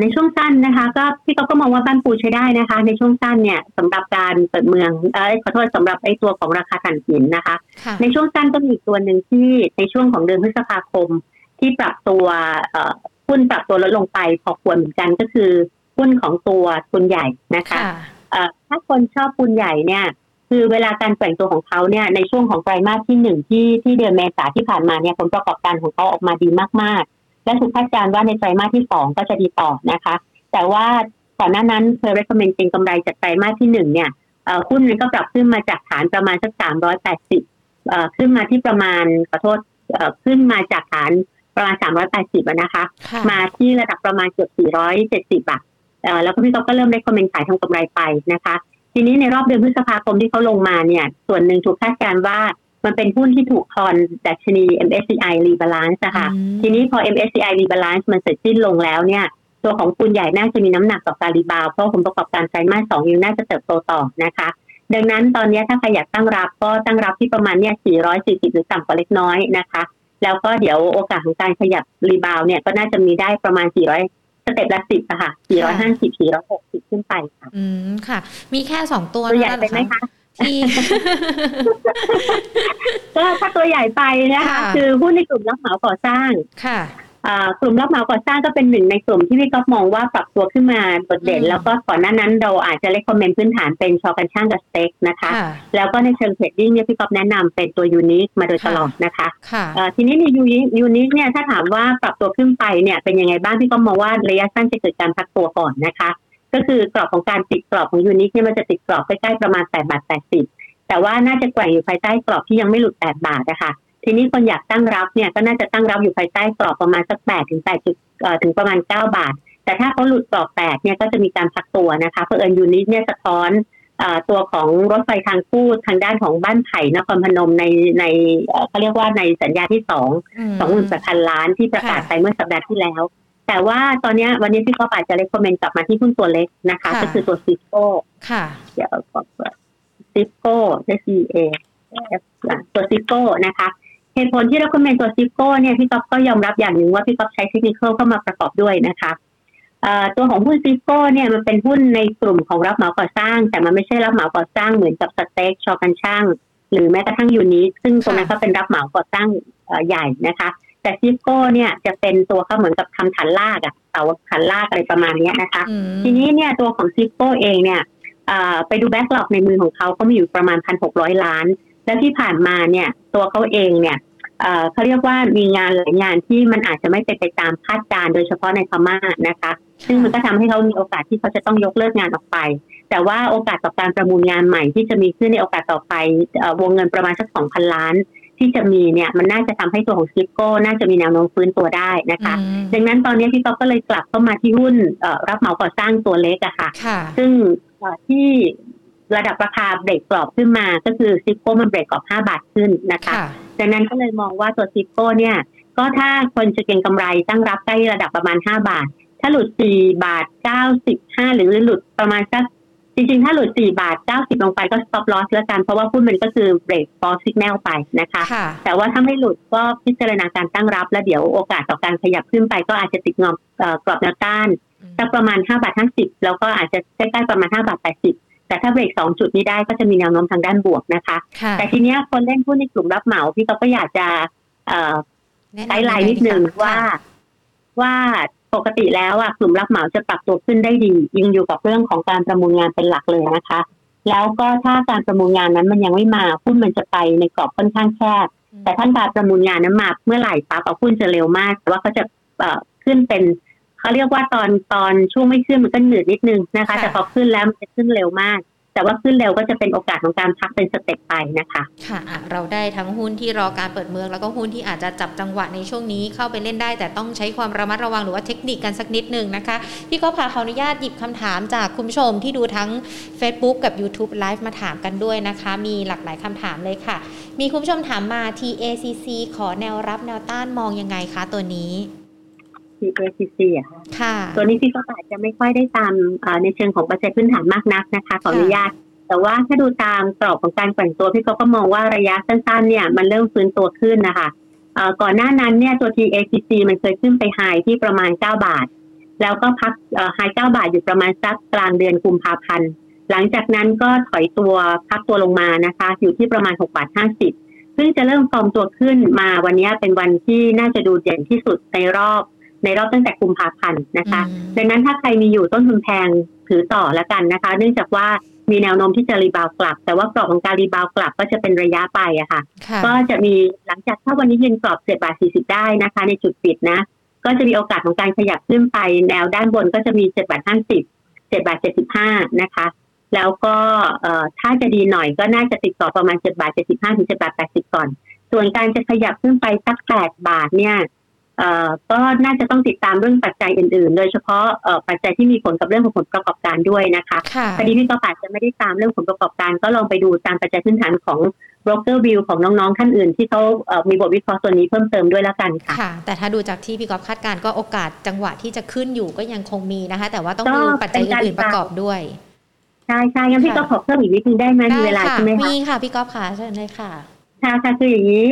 ในช่วงสั้นนะคะ ก็พี่ก็ก็มองว่าบ้านปูใช้ได้นะคะ ในช่วงสั้นเนี่ยสำหรับการเปิดเมืองเออขอโทษสำหรับไอ้ตัวของราคาถ่านหินนะคะ ในช่วงสั้นก็มีอีกตัวหนึ่งที่ในช่วงของเดือนพฤษภาคม ที่ปรับตัวหุ้นปรับตัวลดลงไปพอควรเหมือนกันก็คือหุ้นของตัวทุนใหญ่นะคะถ้าคนชอบทุนใหญ่เนี่ย คือเวลาการแบ่งตัวของเขาเนี่ยในช่วงของไตรมาสที่หนึ่งที่ที่เดือนเมษาที่ผ่านมาเนี่ยผลประกอบการของเขาออกมาดีมากและถูกคาดการณ์ว่าในไตรมาสที่สองก็จะดีต่อนะคะ แต่ว่าก่อนหน้านั้นเคย recommend เป็นกำไรจากไตรมาสที่หนึ่งเนี่ยหุ้นนั้นก็ปรับขึ้นมาจากฐานประมาณสักสามร้อยแปดสิบขึ้นมาที่ประมาณขอโทษขึ้นมาจากฐานประมาณสามร้อยแปดสิบนะคะ มาที่ระดับประมาณเกือบสี่ร้อยเจ็ดสิบาทแล้วก็พี่ก๊อฟก็เริ่มได้ recommend ขายทำกำไรไปนะคะ ทีนี้ในรอบเดือนพฤษภาคมที่เขาลงมาเนี่ย ส่วนหนึ่งถูกคาดการณ์ว่า มันเป็นหุ้นที่ถูกทอนดัชนี MSCI Rebalance นะคะทีนี้พอ MSCI Rebalance มันเสร็จสิ้นลงแล้วเนี่ย ตัวของหุ้นใหญ่น่าจะมีน้ำหนักต่อการ rebound เพราะผลประกอบการไตรมาสสองยังน่าจะเติบโตต่อนะคะ ดังนั้นตอนนี้ถ้าใครอยากตั้งรับก็ตั้งรับที่ประมาณเนี่ย 440 หรือต่ำกว่าเล็กน้อยนะคะ แล้วก็เดี๋ยวโอกาสของการขยับ rebound เนี่ยก็น่าจะมีได้ประมาณ 400 step ละสิบอะค่ะ 450 460 ขึ้นไปค่ะ อืม ค่ะ มีแค่สองตัวตัวใหญ่เท่าไปนั้นไหมเหรอคะคะ ที่ก็ถ้าตัวใหญ่ไปนะคะค่ะคือหุ้นในกลุ่มรับเหมาก่อสร้างค่ะอ่ากลุ่มรับเหมาก่อสร้างก็เป็นหนึ่งในกลุ่มที่พี่ก๊อฟมองว่าปรับตัวขึ้นมาโดดเด่นอืมแล้วก็ก่อนหน้านั้นเราอาจจะเล c คอมเมนต์พื้นฐานเป็นชอกันช่างกับสเต็กนะคะค่ะแล้วก็ในเชิง trading เนี่ยพี่ก๊อฟแนะนำเป็นตัวยูนิคมาโดยตลอดนะคะค่ะเอ่อทีนี้ในยูนิยูนิคเนี่ยถ้าถามว่าปรับตัวขึ้นไปเนี่ยเป็นยังไงบ้างพี่ก๊อฟมองว่าระยะสั้นจะเกิดการพักตัวก่อนนะคะ ก็คือกรอบของการติดกรอบของยูนิคเนี่ยมันจะติดกรอบใกล้ๆประมาณ8บาท80แต่ว่าน่าจะแกว่งอยู่ภายใต้กรอบที่ยังไม่หลุด8บาทนะคะทีนี้คนอยากตั้งรับเนี่ยก็น่าจะตั้งรับอยู่ภายใต้กรอบประมาณสัก8ถึง8จุดเอ่อถึงประมาณ9บาท แต่ถ้าเขาหลุดกรอบ8เนี่ยก็จะมีการพักตัวนะคะเพราะเอิญยูนิคเนี่ยสะท้อนเอ่อตัวของรถไฟทางคู่ทางด้านของบ้านไผ่นครพนมในในเอ่อเขาเรียกว่าในสัญญาที่สองสองหมื่นแปดพันล้านที่ประกาศค่ะไปเมื่อสัปดาห์ที่แล้ว แต่ว่าตอนเนี้ยวันนี้พี่ก็อาจจะเล c คอมเมนต์กลับมาที่หุ้นตัวเล็กนะคะค่ะก็คือตัวซิโก้ค่ะ เดี๋ยวกดซิโก้ S E A ตัวซิโก้นะคะเหตุผลที่เรา recommend ตัวซีฟโก้เนี่ยพี่ก๊อฟก็ยอมรับอย่างหนึ่งว่าพี่ก๊อฟใช้เทคนิคเข้ามาประกอบด้วยนะคะเอ่อตัวของหุ้นซีฟโก้เนี่ยมันเป็นหุ้นในกลุ่มของรับเหมาก่อสร้าง แต่มันไม่ใช่รับเหมาก่อสร้างเหมือนกับ STEC ช.การช่าง หรือแม้กระทั่งยูนิคซึ่งตรงนั้นก็เป็นรับเหมาก่อสร้างเอ่อใหญ่นะคะ แต่ซิโก้เนี่ยจะเป็นตัวเขาเหมือนกับทำฐานลากอะเสาฐานลากอะไรประมาณเนี้ยนะคะอืมทีนี้เนี่ยตัวของซิโก้เองเนี่ยเอ่อไปดูแบ็กหลอกในมือของเขาเขามีอยู่ประมาณพันหกร้อยล้าน แล้วที่ผ่านมาเนี่ยตัวเขาเองเนี่ยเอ่อเขาเรียกว่ามีงานหลายงานที่มันอาจจะไม่เป็นไปตามคาดการณ์โดยเฉพาะในพม่านะคะ ซึ่งมันก็ทำให้เขามีโอกาสที่เขาจะต้องยกเลิกงานออกไป แต่ว่าโอกาสต่อการประมูลงานใหม่ที่จะมีขึ้นในโอกาสต่อไปเอ่อวงเงินประมาณสักสองพันล้าน ที่จะมีเนี่ยมันน่าจะทำให้ตัวของซีฟโก้น่าจะมีแนวโน้มฟื้นตัวได้นะคะอืมดังนั้นตอนนี้พี่ก๊อฟก็เลยกลับเข้ามาที่หุ้นเอ่อรับเหมาก่อสร้างตัวเล็กอะค่ะค่ะซึ่งเอ่อที่ระดับราคาเบรกกรอบขึ้นมา ก็คือซีฟโก้มันเบรกกรอบ 5 บาทขึ้นนะคะค่ะดังนั้นก็เลยมองว่าตัวซีฟโก้เนี่ย ก็ถ้าคนจะเก็งกำไรตั้งรับใกล้ระดับประมาณ 5 บาท ถ้าหลุด 4 บาท 95 หรือหลุดประมาณสัก จริงๆ ถ้าหลุด 4 บาท 90 ลงไปก็ stop loss แล้วกัน เพราะว่าหุ้นมันก็คือเบรก fall signal ไปนะคะค่ะแต่ว่าถ้าไม่หลุดก็พิจารณาการตั้งรับ แล้วเดี๋ยวโอกาสต่อการขยับขึ้นไปก็อาจจะติดงอมเอ่อกรอบแนวต้านสักประมาณ 5 บาท 50 แล้วก็อาจจะใกล้ๆประมาณ 5 บาท 80แต่ถ้าเบรก2จุดนี้ได้ก็จะมีแนวโน้มทางด้านบวกนะคะค่ะแต่ทีเนี้ยคนเล่นหุ้นในกลุ่มรับเหมาพี่ก็อยากจะเอ่อแนะนำไกด์ไลน์นิดนึงยังไคะว่าว่า ปกติแล้วอะกลุ่มรับเหมาจะปรับตัวขึ้นได้ดียิงอยู่กับเรื่องของการประมูลงานเป็นหลักเลยนะคะ แล้วก็ถ้าการประมูลงานนั้นมันยังไม่มาหุ้นมันจะไปในกรอบค่อนข้างแคบแต่ท่านการประมูลงานนั้นมาเมื่อไหร่ปั๊บเอาหุ้นจะเร็วมากแต่ว่าเขาจะขึ้นเป็นเขาเรียกว่าตอนตอนช่วงไม่ขึ้นมันก็หนืดนิดนึงนะคะ แต่พอขึ้นแล้วมันจะขึ้นเร็วมาก แต่ว่าขึ้นเร็วก็จะเป็นโอกาสของการพักเป็นสเต็ปไปนะคะค่ะเราได้ทั้งหุ้นที่รอการเปิดเมือง แล้วก็หุ้นที่อาจจะจับจังหวะในช่วงนี้เข้าไปเล่นได้ แต่ต้องใช้ความระมัดระวังหรือว่าเทคนิคกันสักนิดหนึ่งนะคะพี่ก็พาขออนุญาตหยิบคำถามจากคุณผู้ชมที่ดูทั้ง Facebook กับ YouTube Live มาถามกันด้วยนะคะ มีหลากหลายคำถามเลยค่ะ มีคุณผู้ชมถามมา TACC ขอแนวรับแนวต้านมองยังไงคะตัวนี้ TACC อะค่ะค่ะตัวนี้พี่ก็อาจจะไม่ค่อยได้ตามเอ่อในเชิงของปัจจัยพื้นฐานมากนักนะคะขออนุญาตแต่ว่าถ้าดูตามกรอบของการแกว่งตัวพี่ก็ก็มองว่าระยะสั้นๆเนี่ยมันเริ่มฟื้นตัวขึ้นนะคะเอ่อก่อนหน้านั้นเนี่ยตัว TACC มันเคยขึ้นไปไฮที่ประมาณ 9 บาท แล้วก็พัก high 9บาทอยู่ประมาณสักกลางเดือนกุมภาพันธ์หลังจากนั้นก็ถอยตัวพักตัวลงมานะคะ อยู่ที่ประมาณ 6 บาท 50 ซึ่งจะเริ่มฟอร์มตัวขึ้นมาวันนี้เป็นวันที่น่าจะดูเด่นที่สุดในรอบ ในรอบตั้งแต่กุมภาพันธ์นะคะอืมดังนั้นถ้าใครมีอยู่ต้นทุนแพงถือต่อแล้วกันนะคะ เนื่องจากว่ามีแนวโน้มที่จะ rebound กลับ แต่ว่ากรอบของการ rebound กลับก็จะเป็นระยะไปอะค่ะค่ะ ก็จะมีหลังจากถ้าวันนี้ยืนกรอบ7บาท40ได้นะคะ ในจุดปิดนะ ก็จะมีโอกาสของการขยับขึ้นไปแนวด้านบนก็จะมี7บาท50 7บาท75นะคะ แล้วก็เอ่อถ้าจะดีหน่อยก็น่าจะติดต่อประมาณ7บาท75ถึง7บาท80ก่อน ส่วนการจะขยับขึ้นไปสัก8บาทเนี่ยเอ่อ ก็น่าจะต้องติดตามเรื่องปัจจัยอื่นๆ โดยเฉพาะเอ่อปัจจัยที่มีผลกับเรื่องของผลประกอบการด้วยนะคะค่ะพอดีพี่ก็อาจจะไม่ได้ตามเรื่องผลประกอบการ ก็ลองไปดูตามปัจจัยพื้นฐานของ broker view ของน้องๆท่านอื่น ที่เขาเอ่อมีบทวิเคราะห์ตัวนี้เพิ่มเติมด้วยแล้วกันค่ะค่ะ แต่ถ้าดูจากที่พี่กอฟคาดการณ์ก็โอกาสจังหวะที่จะขึ้นอยู่ก็ยังคงมีนะคะ แต่ว่าต้องก็ดูปัจจัยเป็นการอื่นๆประกอบด้วยใช่ใช่งั้นพี่ก็ขอเพิ่มอีกนิดนึงได้ไหมมีเวลาค่ะใช่ไหมคะมีค่ะพี่กอฟค่ะเชิญเลยค่ะค่ะค่ะคืออย่างนี้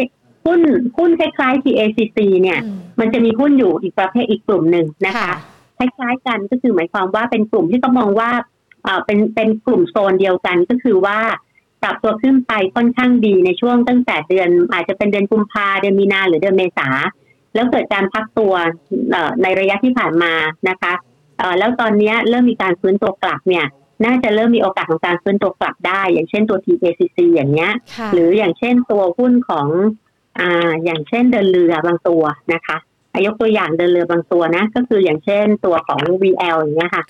หุ้นหุ้นคล้ายๆ TACC เนี่ย มันจะมีหุ้นอยู่อีกประเภทอีกกลุ่มหนึ่งนะคะคล้ายๆกันก็คือหมายความว่าเป็นกลุ่มที่ต้องมองว่าเอ่อเป็นเป็นกลุ่มโซนเดียวกันก็คือว่าปรับตัวขึ้นไปค่อนข้างดีในช่วงตั้งแต่เดือน อาจจะเป็นเดือนกุมภาเดือนมีนาหรือเดือนเมษาแล้วเกิดการพักตัวในระยะที่ผ่านมานะคะแล้วตอนนี้เริ่มมีการฟื้นตัวกลับเนี่ย น่าจะเริ่มมีโอกาสของการฟื้นตัวกลับได้ อย่างเช่นตัว TACC อย่างเงี้ย หรืออย่างเช่นตัวหุ้นของ อ่าอย่างเช่นเดินเรือบางตัวนะคะยกตัวอย่างเดินเรือบางตัวนะ ก็คืออย่างเช่นตัวของ VL อย่างเงี้ยค่ะ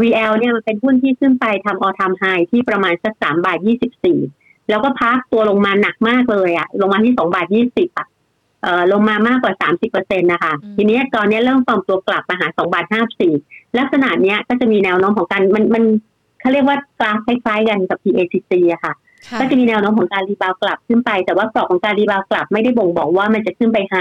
VL เนี่ยมันเป็นหุ้นที่ขึ้นไปทำ all time high ที่ประมาณสักสามบาทยี่สิบสี่แล้วก็พักตัวลงมาหนักมากเลยอะลงมาที่สองบาทยี่สิบอะเอ่อลงมามากกว่าสามสิบเปอร์เซ็นต์นะคะ ทีนี้ตอนนี้เริ่มฟอร์มตัวกลับมาหาสองบาทห้าสี่ลักษณะเนี้ยก็จะมีแนวโน้มของการมันมันเขาเรียกว่ากราฟคล้ายๆกันกับ PACC อะค่ะ ก็จะมีแนวโน้มของการ rebound กลับขึ้นไป แต่ว่ากรอบของการ rebound กลับไม่ได้บ่งบอกว่ามันจะขึ้นไป high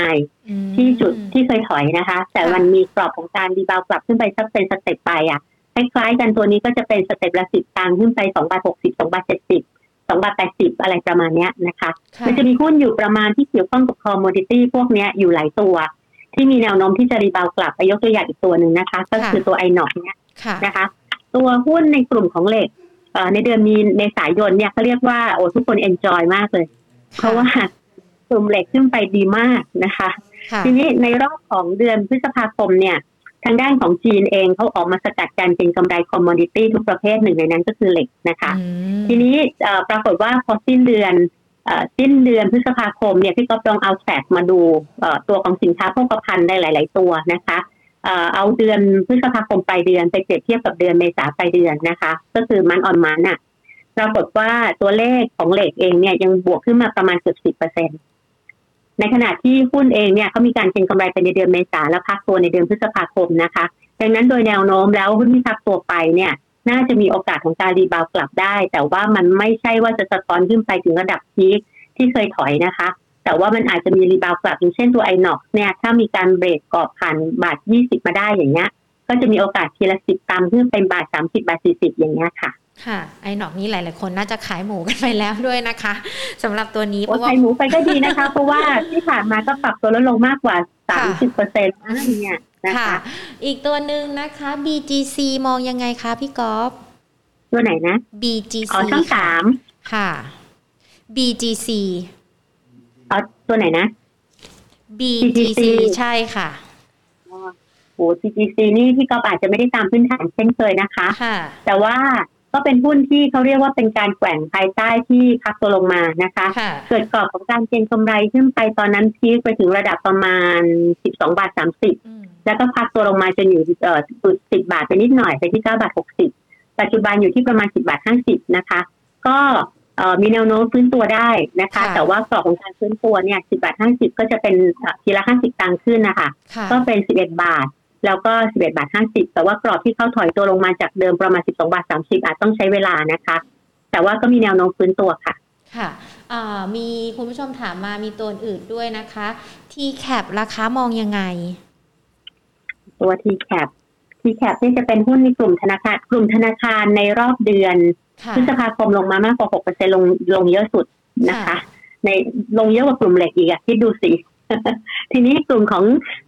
ที่จุดที่เคยถอยนะคะ แต่มันมีกรอบของการ rebound กลับขึ้นไปสักเป็น step ไปอะคล้ายๆกันตัวนี้ก็จะเป็น step ละสิบตังค์ขึ้นไปสองบาทหกสิบสองบาทเจ็ดสิบสองบาทแปดสิบอะไรประมาณเนี้ยนะคะมันจะมีหุ้นอยู่ประมาณที่เกี่ยวข้องกับ commodity พวกเนี้ยอยู่หลายตัว ที่มีแนวโน้มที่จะ rebound กลับไปยกตัวอย่างอีกตัวหนึ่งนะคะ ก็คือตัว INOX เนี้ยนะคะ ตัวหุ้นในกลุ่มของเหล็ก ในเดือนมีเมษายนเนี่ยเขาเรียกว่าโอ้ทุกคน enjoy มากเลย เพราะว่ากลุ่มเหล็กขึ้นไปดีมากนะคะ ทีนี้ในรอบของเดือนพฤษภาคมเนี่ย ทางด้านของจีนเองเขาออกมาสกัดการเป็นกำไรคอมมอดิตี้ทุกประเภทหนึ่งในนั้นก็คือเหล็กนะคะ ทีนี้ปรากฏว่าพอสิ้นเดือนสิ้นเดือนพฤษภาคมเนี่ยพี่ก็ลองเอาแฟกมาดูตัวของสินค้าโภคภัณฑ์ได้หลาย ๆ ตัวนะคะ เอาเดือนพฤษภาคมปลายเดือนไปเปรียบเทียบกับเดือนเมษาปลายเดือนนะคะ ก็คือมันออนมันอะปรากฏว่าตัวเลขของเหล็กเองเนี่ยยังบวกขึ้นมาประมาณเกือบสิบเปอร์เซ็นตในขณะที่หุ้นเองเนี่ยเขามีการเก็งกำไรไปในเดือนเมษาแล้วพักตัวในเดือนพฤษภาคมนะคะ ดังนั้นโดยแนวโน้มแล้วหุ้นที่พักตัวไปเนี่ยน่าจะมีโอกาสของการ rebound กลับได้ แต่ว่ามันไม่ใช่ว่าจะสะท้อนขึ้นไปถึงระดับ peak ที่เคยถอยนะคะ แต่ว่ามันอาจจะมี rebound กลับอย่างเช่นตัว INOX เนี่ยถ้ามีการเบรกกรอบผ่านบาทยี่สิบมาได้อย่างเงี้ย ก็จะมีโอกาสทีละสิบตังค์ขึ้นเป็นบาทสามสิบบาทสี่สิบอย่างเงี้ยค่ะค่ะ INOX นี้หลาย ๆ คนน่าจะขายหมูกันไปแล้วด้วยนะคะสำหรับตัวนี้เพราะว่าขายหมูไปก็ดีนะคะ เพราะว่าที่ผ่านมาก็ปรับตัวลดลงมากกว่าสามสิบเปอร์เซ็นต์เนี่ยนะคะอีกตัวหนึ่งนะคะ BGC มองยังไงคะพี่กอล์ฟตัวไหนนะ BGC อ๋อช่องสามค่ะ BGC เอา ตัวไหนนะ BGC ใช่ค่ะโอ้ BGC นี่พี่กอฟอาจจะไม่ได้ตามพื้นฐานเช่นเคยนะคะค่ะแต่ว่าก็เป็นหุ้นที่เขาเรียกว่าเป็นการแกว่งภายใต้ที่พักตัวลงมานะคะ เกิดกรอบของการเก็งกำไรขึ้นไปตอนนั้นพีคไปถึงระดับประมาณ 12 บาท 30 แล้วก็พักตัวลงมาจนอยู่เอ่อ10 บาทไปนิดหน่อยไปที่ 9 บาท 60 ปัจจุบันอยู่ที่ประมาณ 10 บาท 50 นะคะ ก็ มีแนวโน้มฟื้นตัวได้นะคะ แต่ว่ากรอบของการฟื้นตัวเนี่ยสิบาทห้าสิบก็จะเป็นทีละห้าสิบตังค์ขึ้นนะคะ ก็เป็นสิบเอ็ดบาท แล้วก็สิบเอ็ดบาทห้าสิบแต่ว่ากรอบที่เขาถอยตัวลงมาจากเดิมประมาณสิบสองบาทสามสิบอาจต้องใช้เวลานะคะ แต่ว่าก็มีแนวโน้มฟื้นตัวค่ะค่ะมีคุณผู้ชมถามมามีตัวอื่นด้วยนะคะ TCAP ราคามองยังไง ตัว TCAP TCAP นี่จะเป็นหุ้นในกลุ่มธนาคารกลุ่มธนาคารในรอบเดือน พฤษภาคมลงมามากกว่าหกเปอร์เซ็นต์ลงลงเยอะสุดนะคะ ในลงเยอะกว่ากลุ่มเหล็กอีกอะที่ดูสิทีนี้กลุ่มของ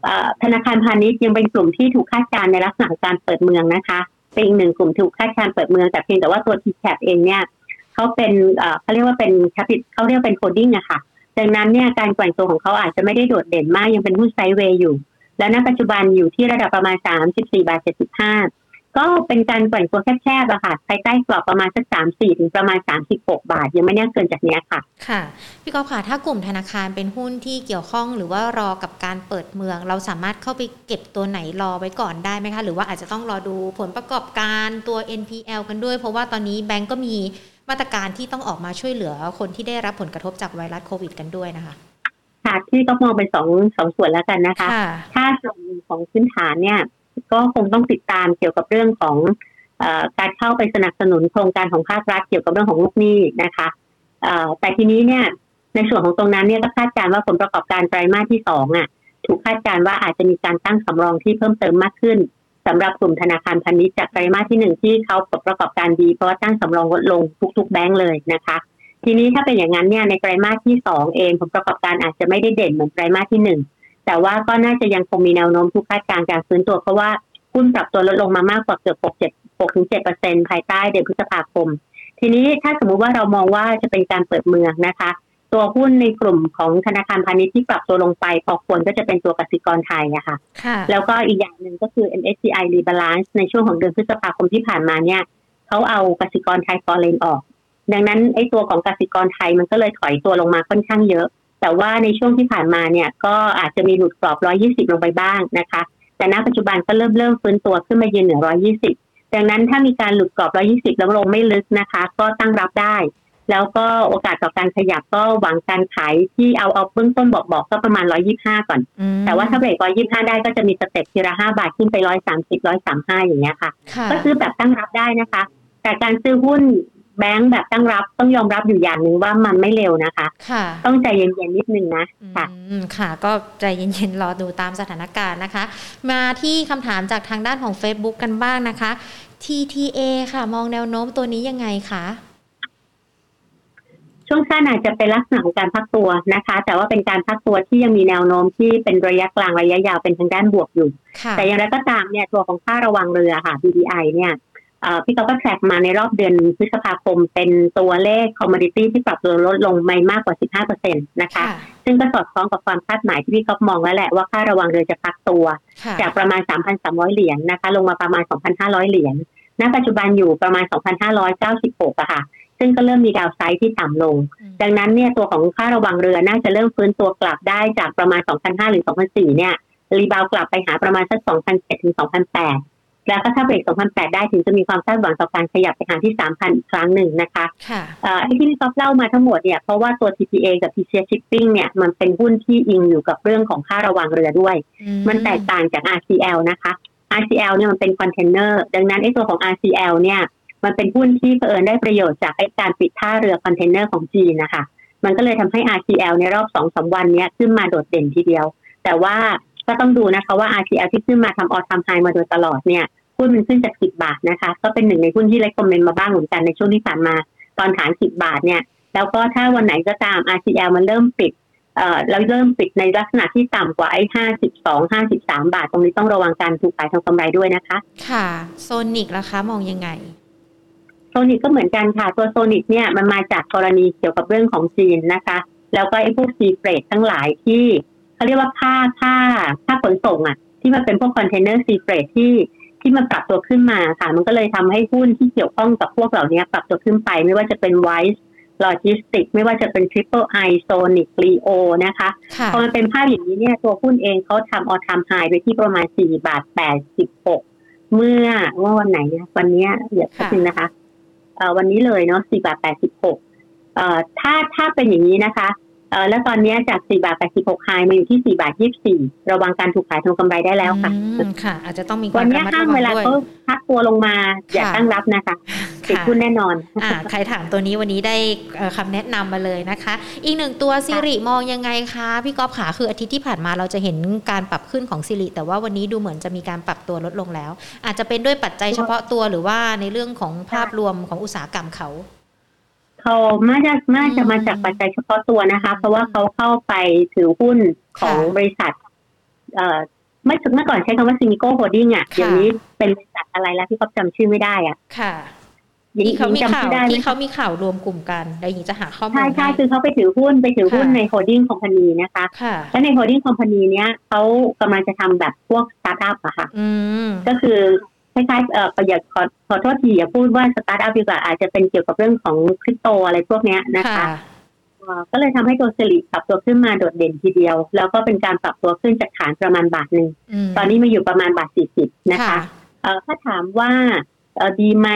อธนาคารพาณิชย์ยังเป็นกลุ่มที่ถูกคาดการในลักษณะการเปิดเมืองนะคะ เป็นอีกหนึ่งกลุ่มถูกคาดการเปิดเมืองแต่เพียงแต่ว่าตัว TCAP เองเนี่ยเขาเป็นเขาเรียกว่าเป็น capital เขาเรียกเป็น holding อะค่ะดังนั้นเนี่ยการแกว่งตัวของเขาอาจจะไม่ได้โดดเด่นมากยังเป็นหุ้น sideway อยู่ และณปัจจุบันอยู่ที่ระดับประมาณ 34 บาท 75 ก็เป็นการแกว่งตัวแคบๆอะค่ะภายใต้กรอบประมาณสักสามสี่ถึงประมาณสามสิบหกบาท ยังไม่แน่เกินจากนี้ค่ะ ค่ะ พี่กอล์ฟค่ะ ถ้ากลุ่มธนาคารเป็นหุ้นที่เกี่ยวข้องหรือว่ารอกับการเปิดเมือง เราสามารถเข้าไปเก็บตัวไหนรอไว้ก่อนได้ไหมคะ หรือว่าอาจจะต้องรอดูผลประกอบการตัว NPL กันด้วย เพราะว่าตอนนี้แบงก์ก็มีมาตรการที่ต้องออกมาช่วยเหลือคนที่ได้รับผลกระทบจากไวรัสโควิด กันด้วยนะคะค่ะที่ก็มองไปสองสองส่วนแล้วกันนะคะ ถ้าส่วนของพื้นฐานเนี่ย ก็คงต้องติดตามเกี่ยวกับเรื่องของการเข้าไปสนับสนุนโครงการของภาครัฐเกี่ยวกับเรื่องของลูกหนี้นะคะแต่ทีนี้เนี่ยในส่วนของตรงนั้นเนี่ยก็คาดการณ์ว่าผลประกอบการไตรมาสที่สองอะถูกคาดการณ์ว่าอาจจะมีการตั้งสำรองที่เพิ่มเติมมากขึ้นสำหรับกลุ่มธนาคารพาณิชย์จากไตรมาสที่หนึ่งที่เขาผลประกอบการดี เพราะว่าตั้งสำรองลดลงทุก ๆ แบงก์เลยนะคะ ทีนี้ถ้าเป็นอย่างนั้นเนี่ยในไตรมาสที่สองเองผลประกอบการอาจจะไม่ได้เด่นเหมือนไตรมาสที่หนึ่ง แต่ว่าก็น่าจะยังคงมีแนวโน้มทุกคาดการณ์การฟื้นตัว เพราะว่าหุ้นปรับตัวลดลงมามากกว่าเกือบ6 7 6ถึง7เปอร์เซ็นภายใต้เดือนพฤษภาคม ทีนี้ถ้าสมมุติว่าเรามองว่าจะเป็นการเปิดเมืองนะคะ ตัวหุ้นในกลุ่มของธนาคารพาณิชย์ที่ปรับตัวลงไปพอควรก็จะเป็นตัวกสิกรไทยอะค่ะค่ะแล้วก็อีกอย่างหนึ่งก็คือ MSCI Rebalance ในช่วงของเดือนพฤษภาคมที่ผ่านมาเนี่ยเขาเอากสิกรไทยฟอร์เรนออก ดังนั้นไอ้ตัวของกสิกรไทยมันก็เลยถอยตัวลงมาค่อนข้างเยอะ แต่ว่าในช่วงที่ผ่านมาเนี่ยก็อาจจะมีหลุดกรอบ 120 ลงไปบ้างนะคะ แต่ณปัจจุบันก็เริ่มเริ่มฟื้นตัวขึ้นมายืนเหนือ 120 ดังนั้นถ้ามีการหลุดกรอบ 120 แล้วลงไม่ลึกนะคะ ก็ตั้งรับได้ แล้วก็โอกาสต่อการขยับก็หวังการขายที่เอาเอาเบื้องต้นบอกบอกก็ประมาณ 125 ก่อนอืมแต่ว่าถ้าเบรก 125 ได้ก็จะมีสเต็ปทีละ5บาทขึ้นไป 130 135 อย่างเงี้ยค่ะค่ะก็ซื้อแบบตั้งรับได้นะคะ แต่การซื้อหุ้น แบงก์แบบตั้งรับต้องยอมรับอยู่อย่างหนึ่งว่ามันไม่เร็วนะคะ ค่ะ ต้องใจเย็นๆนิดนึงนะค่ะอืมค่ะ ก็ใจเย็นๆรอดูตามสถานการณ์นะคะ มาที่คำถามจากทางด้านของ Facebook กันบ้างนะคะ TTA ค่ะมองแนวโน้มตัวนี้ยังไงคะช่วงสั้นอาจจะเป็นลักษณะของการพักตัวนะคะ แต่ว่าเป็นการพักตัวที่ยังมีแนวโน้มที่เป็นระยะกลางระยะยาวเป็นทางด้านบวกอยู่ค่ะแต่อย่างไรก็ตามเนี่ยตัวของค่าระวังเรือค่ะ BDI เนี่ย เอ่อพี่ก๊อฟก็แทร็กมาในรอบเดือนพฤษภาคม เป็นตัวเลขคอมม o ดิตี้ที่ปรับตัวลดลงไม่มากกว่า 15%นะคะค่ะซึ่งก็สอดคล้องกับความคาดหมายที่พี่ก๊อฟมองแล้วแหละว่าค่าระวางเรือจะพักตัวค่ะจากประมาณ 3,300 เหรียญนะคะ ลงมาประมาณ 2,500 เหรียญ ณ ปัจจุบันอยู่ประมาณ 2,596อะค่ะ ซึ่งก็เริ่มมี downside ที่ต่ำลงอืมดังนั้นเนี่ยตัวของค่าระวางเรือน่าจะเริ่มฟื้นตัวกลับได้จากประมาณ 2,500หรือ2,400เนี่ย rebound กลับไปหาประมาณสัก2,700ถึง2,800 แล้วก็ถ้าเบรก2,800ได้ถึงจะมีความคาดหวังต่อการขยับไปหาที่ 3,000 อีกครั้งหนึ่งนะคะค่ะเอ่อไอ้ที่พี่ก๊อฟเล่ามาทั้งหมดเนี่ยเพราะว่าตัว TTA กับ Precious Shipping เนี่ยมันเป็นหุ้นที่อิงอยู่กับเรื่องของค่าระวางเรือด้วยอืมันแตกต่างจาก RCL นะคะ RCL เนี่ยมันเป็นคอนเทนเนอร์ดังนั้นไอ้ตัวของ RCL เนี่ยมันเป็นหุ้นที่เผอิญได้ประโยชน์จากไอ้การปิดท่าเรือคอนเทนเนอร์ของจีนนะคะมันก็เลยทำให้ RCL ในรอบสองสามวันเนี้ยขึ้นมาโดดเด่นทีเดียว แต่ว่า ก็ต้องดูนะคะว่า RCL ที่ขึ้นมาทำ all time high มาโดยตลอดเนี่ยหุ้นมันขึ้นจาก 10 บาทนะคะ ก็เป็นหนึ่งในหุ้นที่เล c คอมเมนต์มาบ้างเหมือนกันในช่วงที่ผ่านมาตอนฐาน 10 บาทเนี่ย แล้วก็ถ้าวันไหนก็ตาม RCL มันเริ่มปิดเอ่อเราเริ่มปิดในลักษณะที่ต่ำกว่าไอ้ห้าสิบสองห้าสิบสามบาท ตรงนี้ต้องระวังการถูกขายทำกำไรด้วยนะคะ ค่ะ SONIC ล่ะคะมองยังไง SONIC ก็เหมือนกันค่ะ ตัว SONIC เนี่ยมันมาจากกรณีเกี่ยวกับเรื่องของจีนนะคะ แล้วก็ไอ้พวก sea freight ทั้งหลายที่ เขาเรียกว่าค่าค่าค่าขนส่งอะ ที่มันเป็นพวกคอนเทนเนอร์ sea freight ที่ที่มันปรับตัวขึ้นมาค่ะ มันก็เลยทำให้หุ้นที่เกี่ยวข้องกับพวกเหล่านี้ปรับตัวขึ้นไป ไม่ว่าจะเป็น Wice Logistics ไม่ว่าจะเป็น Triple I Sonic Leo นะคะค่ะพอมันเป็นภาพอย่างนี้เนี่ยตัวหุ้นเองเขาทำ all time high ไปที่ประมาณ 4 บาท 86 เมื่อเมื่อวันไหนเนี่ยวันเนี้ยเดี๋ยวแป๊บนึงนะคะเอ่อวันนี้เลยเนาะ 4 บาท 86เอ่อถ้าถ้าเป็นอย่างนี้นะคะเอ่อ แล้วตอนเนี้ยจาก 4 บาท 86ไฮมาอยู่ที่ 4 บาท 24 ระวังการถูกขายทางกำไรได้แล้วค่ะอืมค่ะ อาจจะต้องมีควัวานมเนี้ระยมัดห้างระวัเวงลาด้วยเขาพักตัวลงมา อย่าค่ะตั้งรับนะคะติดค่ะหุ้นแน่นอนอ่าใครถามตัวนี้วันนี้ได้เอ่อคำแนะนำมาเลยนะคะ อีกหนึ่งตัวซิริมองยังไงคะพี่ก๊อฟขาคืออาทิตย์ที่ผ่านมาเราจะเห็นการปรับขึ้นของซิริแต่ว่าวันนี้ดูเหมือนจะมีการปรับตัวลดลงแล้ว อาจจะเป็นด้วยปัจจัยเฉพาะตัวหรือว่าในเรื่องของภาพรวมของอุตสาหกรรมเขา เขาน่าจะน่าจะมาจากปัจจัยเฉพาะตัวนะคะ เพราะว่าเขาเข้าไปถือหุ้นของค่ะบริษัท เอ่อเมื่อเมื่อก่อนใช้คำว่า Seamico Holding อะค่ะเดี๋ยวนี้เป็นบริษัทอะไรแล้วที่เขาจำชื่อไม่ได้อะ ค่ะหญิงที่เขาหญิมีงจำข่าวชื่อได้ไหมที่เขามีข่าวรวมกลุ่มกันเดี๋ยวหญิงจะหาข้อมูลใช่ใช่ให้คือเขาไปถือหุ้นไปถือหุ้นค่ะใน holding company นะคะค่ะและใน holding company เนี้ยเขากำลังจะทำแบบพวกสตาร์ทอัพอะค่ะอืมก็คือ คล้ายๆเอ่อประหยัดขอขอโทษทีอย่าพูดว่าสตาร์ทอัพดีกว่าอาจจะเป็นเกี่ยวกับเรื่องของคริปโตอะไรพวกเนี้ยนะคะค่ะเอ่อก็เลยทำให้ตัว SIRI ปรับตัวขึ้นมาโดดเด่นทีเดียว แล้วก็เป็นการปรับตัวขึ้นจากฐานประมาณบาทหนึ่งมตอนนี้มาอยู่ประมาณบาทสี่สิบนะคะเอ่อถ้าถามว่าเอ่อดีไหม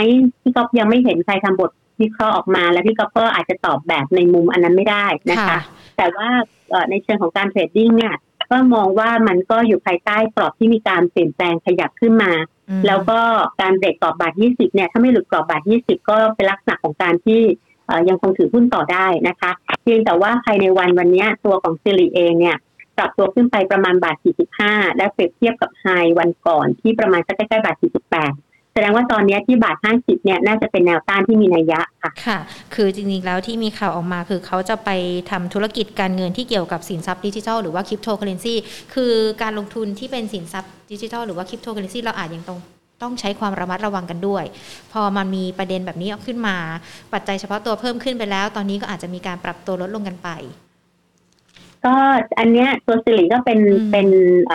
พี่ก๊อฟยังไม่เห็นใครทำบทวิเคราะห์ออกมา แล้วพี่ก๊อฟก็อาจจะตอบแบบในมุมอันนั้นไม่ได้นะคะค่ะแต่ว่าเอ่อในเชิงของการ trading เนี่ยก็มองว่ามันก็อยู่ภายใต้กรอบที่มีการเปลี่ยนแปลงขยับขึ้นมาอืม แล้วก็การเบรกกรอบบาท20เนี่ยถ้าไม่หลุดกรอบบาท20ก็เป็นลักษณะของการที่ยังคงถือหุ้นต่อได้นะคะเพียงแต่ว่าภายในวันวันนี้ตัวของ SIRI เองเนี่ยปรับตัวขึ้นไปประมาณบาท 45 และเปรียบเทียบกับ high วันก่อนที่ประมาณสักใกล้ๆบาท 48 แสดงว่าตอนนี้ที่บาทห้าสิบเนี่ยน่าจะเป็นแนวต้านที่มีนัยยะค่ะ ค่ะ คือจริงๆ แล้วที่มีข่าวออกมาคือเขาจะไปทำธุรกิจการเงินที่เกี่ยวกับสินทรัพย์ดิจิทัลหรือว่าคริปโตเคอเรนซีคือการลงทุนที่เป็นสินทรัพย์ดิจิทัลหรือว่าคริปโตเคอเรนซีเราอาจยังต้องต้องใช้ความระมัดระวังกันด้วย พอมันมีประเด็นแบบนี้ออกขึ้นมา ปัจจัยเฉพาะตัวเพิ่มขึ้นไปแล้ว ตอนนี้ก็อาจจะมีการปรับตัวลดลงกันไป ก็อันเนี้ยตัว SIRI ก็เป็นเป็น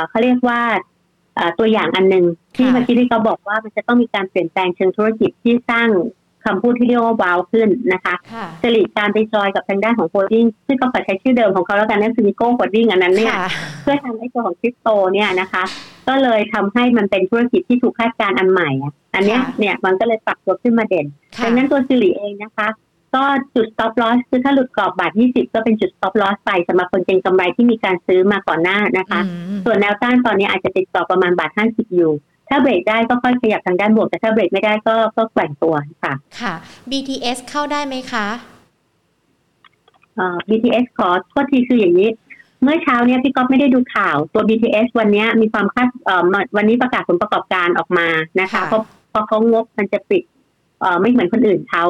เขาเรียกว่าตัวอย่างอันหนึ่ง ที่เมื่อกี้ที่เขาบอกว่ามันจะต้องมีการเปลี่ยนแปลงเชิงธุรกิจที่สร้างคำพูดที่เรียกว่า wow ขึ้นนะคะ SIRI การไปจอยกับทางด้านของ holding ซึ่งก็ขอใช้ชื่อเดิมของเขาแล้วกันนั่นคือ Seamico Holding อันนั้นเนี่ยเพื่อทำให้ตัวของคริปโตเนี่ยนะคะ ก็เลยทำให้มันเป็นธุรกิจที่ถูกคาดการณ์อันใหม่ อันนี้เนี่ยมันก็เลยปรับตัวขึ้นมาเด่นดังนั้นตัว SIRI เองนะคะ ก็จุด stop loss คือถ้าหลุดกรอบบาท 20 ก็เป็นจุด stop loss ไปสำหรับคนเก็งกำไรที่มีการซื้อมาก่อนหน้านะคะ ส่วนแนวต้านตอนนี้อาจจะติดต่อประมาณบาท 50 อยู่ ถ้าเบรกได้ก็ค่อยขยับทางด้านบวก แต่ถ้าเบรกไม่ได้ก็ก็แกว่งตัวค่ะ ค่ะ BTS เข้าได้ไหมคะเอ่อ BTS ขอโทษทีคืออย่างนี้ เมื่อเช้าเนี้ยพี่ก๊อฟไม่ได้ดูข่าวตัว BTS วันนี้มีความคาดเอ่อวันนี้ประกาศผลประกอบการออกมานะคะเพราะเพราะเขางบมันจะปิดเอ่อไม่เหมือนคนอื่นเขา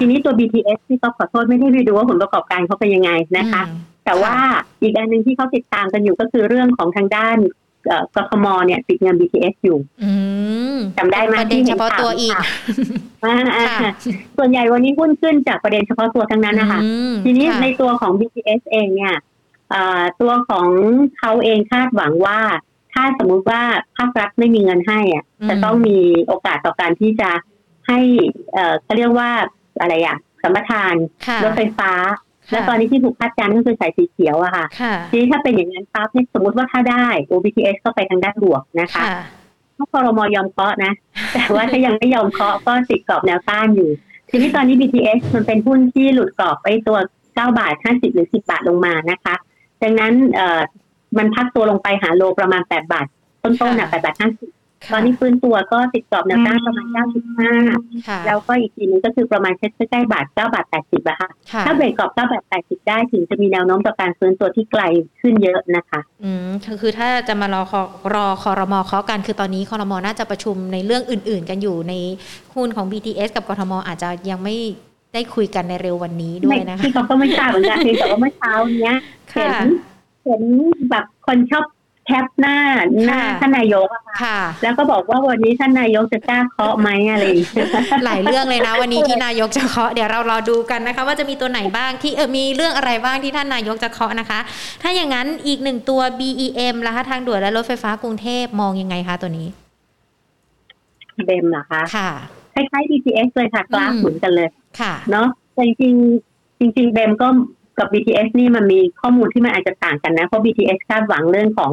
ทีนี้ตัว BTS ที่ก็ขอโทษไม่ได้ไปดูว่าผลประกอบการเขาเป็นยังไงนะคะ แต่ว่าอีกอันหนึ่งที่เขาติดตามกันอยู่ก็คือเรื่องของทางด้าน กทมเนี่ยติดเงิน BTS อยู่จำได้ไหมที่เฉพาะตัวอีกส่วนใหญ่วันนี้หุ้นขึ้นจากประเด็นเฉพาะตัวทั้งนั้นนะคะ ทีนี้ในตัวของ BTS เองเนี่ยตัวของเขาเองคาดหวังว่าถ้าสมมุติว่าภาครัฐไม่มีเงินให้อะจะต้องมีโอกาสต่อการที่จะให้เอ่อเขาเรียกว่าอะไรอะสัมปทานรถไฟฟ้า แล้วตอนนี้ที่ถูกคาดการณ์ก็คือสายสีเขียวอะค่ะทีนี้ถ้าเป็นอย่างนั้นปั๊บเนี่ยสมมติว่าถ้าได้ OBTS ก็ไปทางด้านบวกนะคะถ้าคอรมอยอมเคาะนะ แต่ว่าถ้ายังไม่ยอมเคาะก็ติดกรอบแนวต้านอยู่ ทีนี้ตอนนี้ BTS มันเป็นหุ้นที่หลุดกรอบไปตัว9บาท50หรือ10 บาทลงมานะคะ ดังนั้นเอ่อมันพักตัวลงไปหาโลประมาณ 8 บาท ต้นๆน่ะ8บาท50 ตอนนี้ฟื้นตัวก็ติดกรอบแนวต้านประมาณ 95 แล้วก็อีกทีนึงก็คือประมาณใกล้ๆบาท 9 บาท 80อะค่ะ ถ้าเบรกกรอบ 9 บาท 80 ได้ถึงจะมีแนวโน้มต่อการฟื้นตัวที่ไกลขึ้นเยอะนะคะ อืมคือถ้าจะมารอรอคอรมอเคาะกัน คือตอนนี้คอรมอน่าจะประชุมในเรื่องอื่น ๆ กันอยู่ในหุ้นของ BTS กับกทมอาจจะยังไม่ได้คุยกันในเร็ววันนี้ด้วยนะคะที่เขาก็ไม่ทราบเหมือนกันแต่ว่าเมื่อเช้าเนี้ยเห็นเห็นแบบคนชอบ แคปหน้าหน้าท่านนายกอะค่ะ แล้วก็บอกว่าวันนี้ท่านนายกจะกล้าเคาะไหมอะไรหลายเรื่องเลยนะ วันนี้ที่นายกจะเคาะเดี๋ยวเรารอดูกันนะคะ ว่าจะมีตัวไหนบ้างที่เออมีเรื่องอะไรบ้างที่ท่านนายกจะเคาะนะคะ ถ้าอย่างนั้นอีกหนึ่งตัว BEM ราคาทางด่วนและรถไฟฟ้ากรุงเทพมองยังไงคะตัวนี้เบมเหรอคะค่ะคล้ายๆ BTS เลยค่ะกราฟเหมือนกันเลย ค่ะ เนาะแต่จริงจริงเบมก็กับ BTS นี่มันมีข้อมูลที่มันอาจจะต่างกันนะ เพราะ BTS คาดหวังเรื่องของ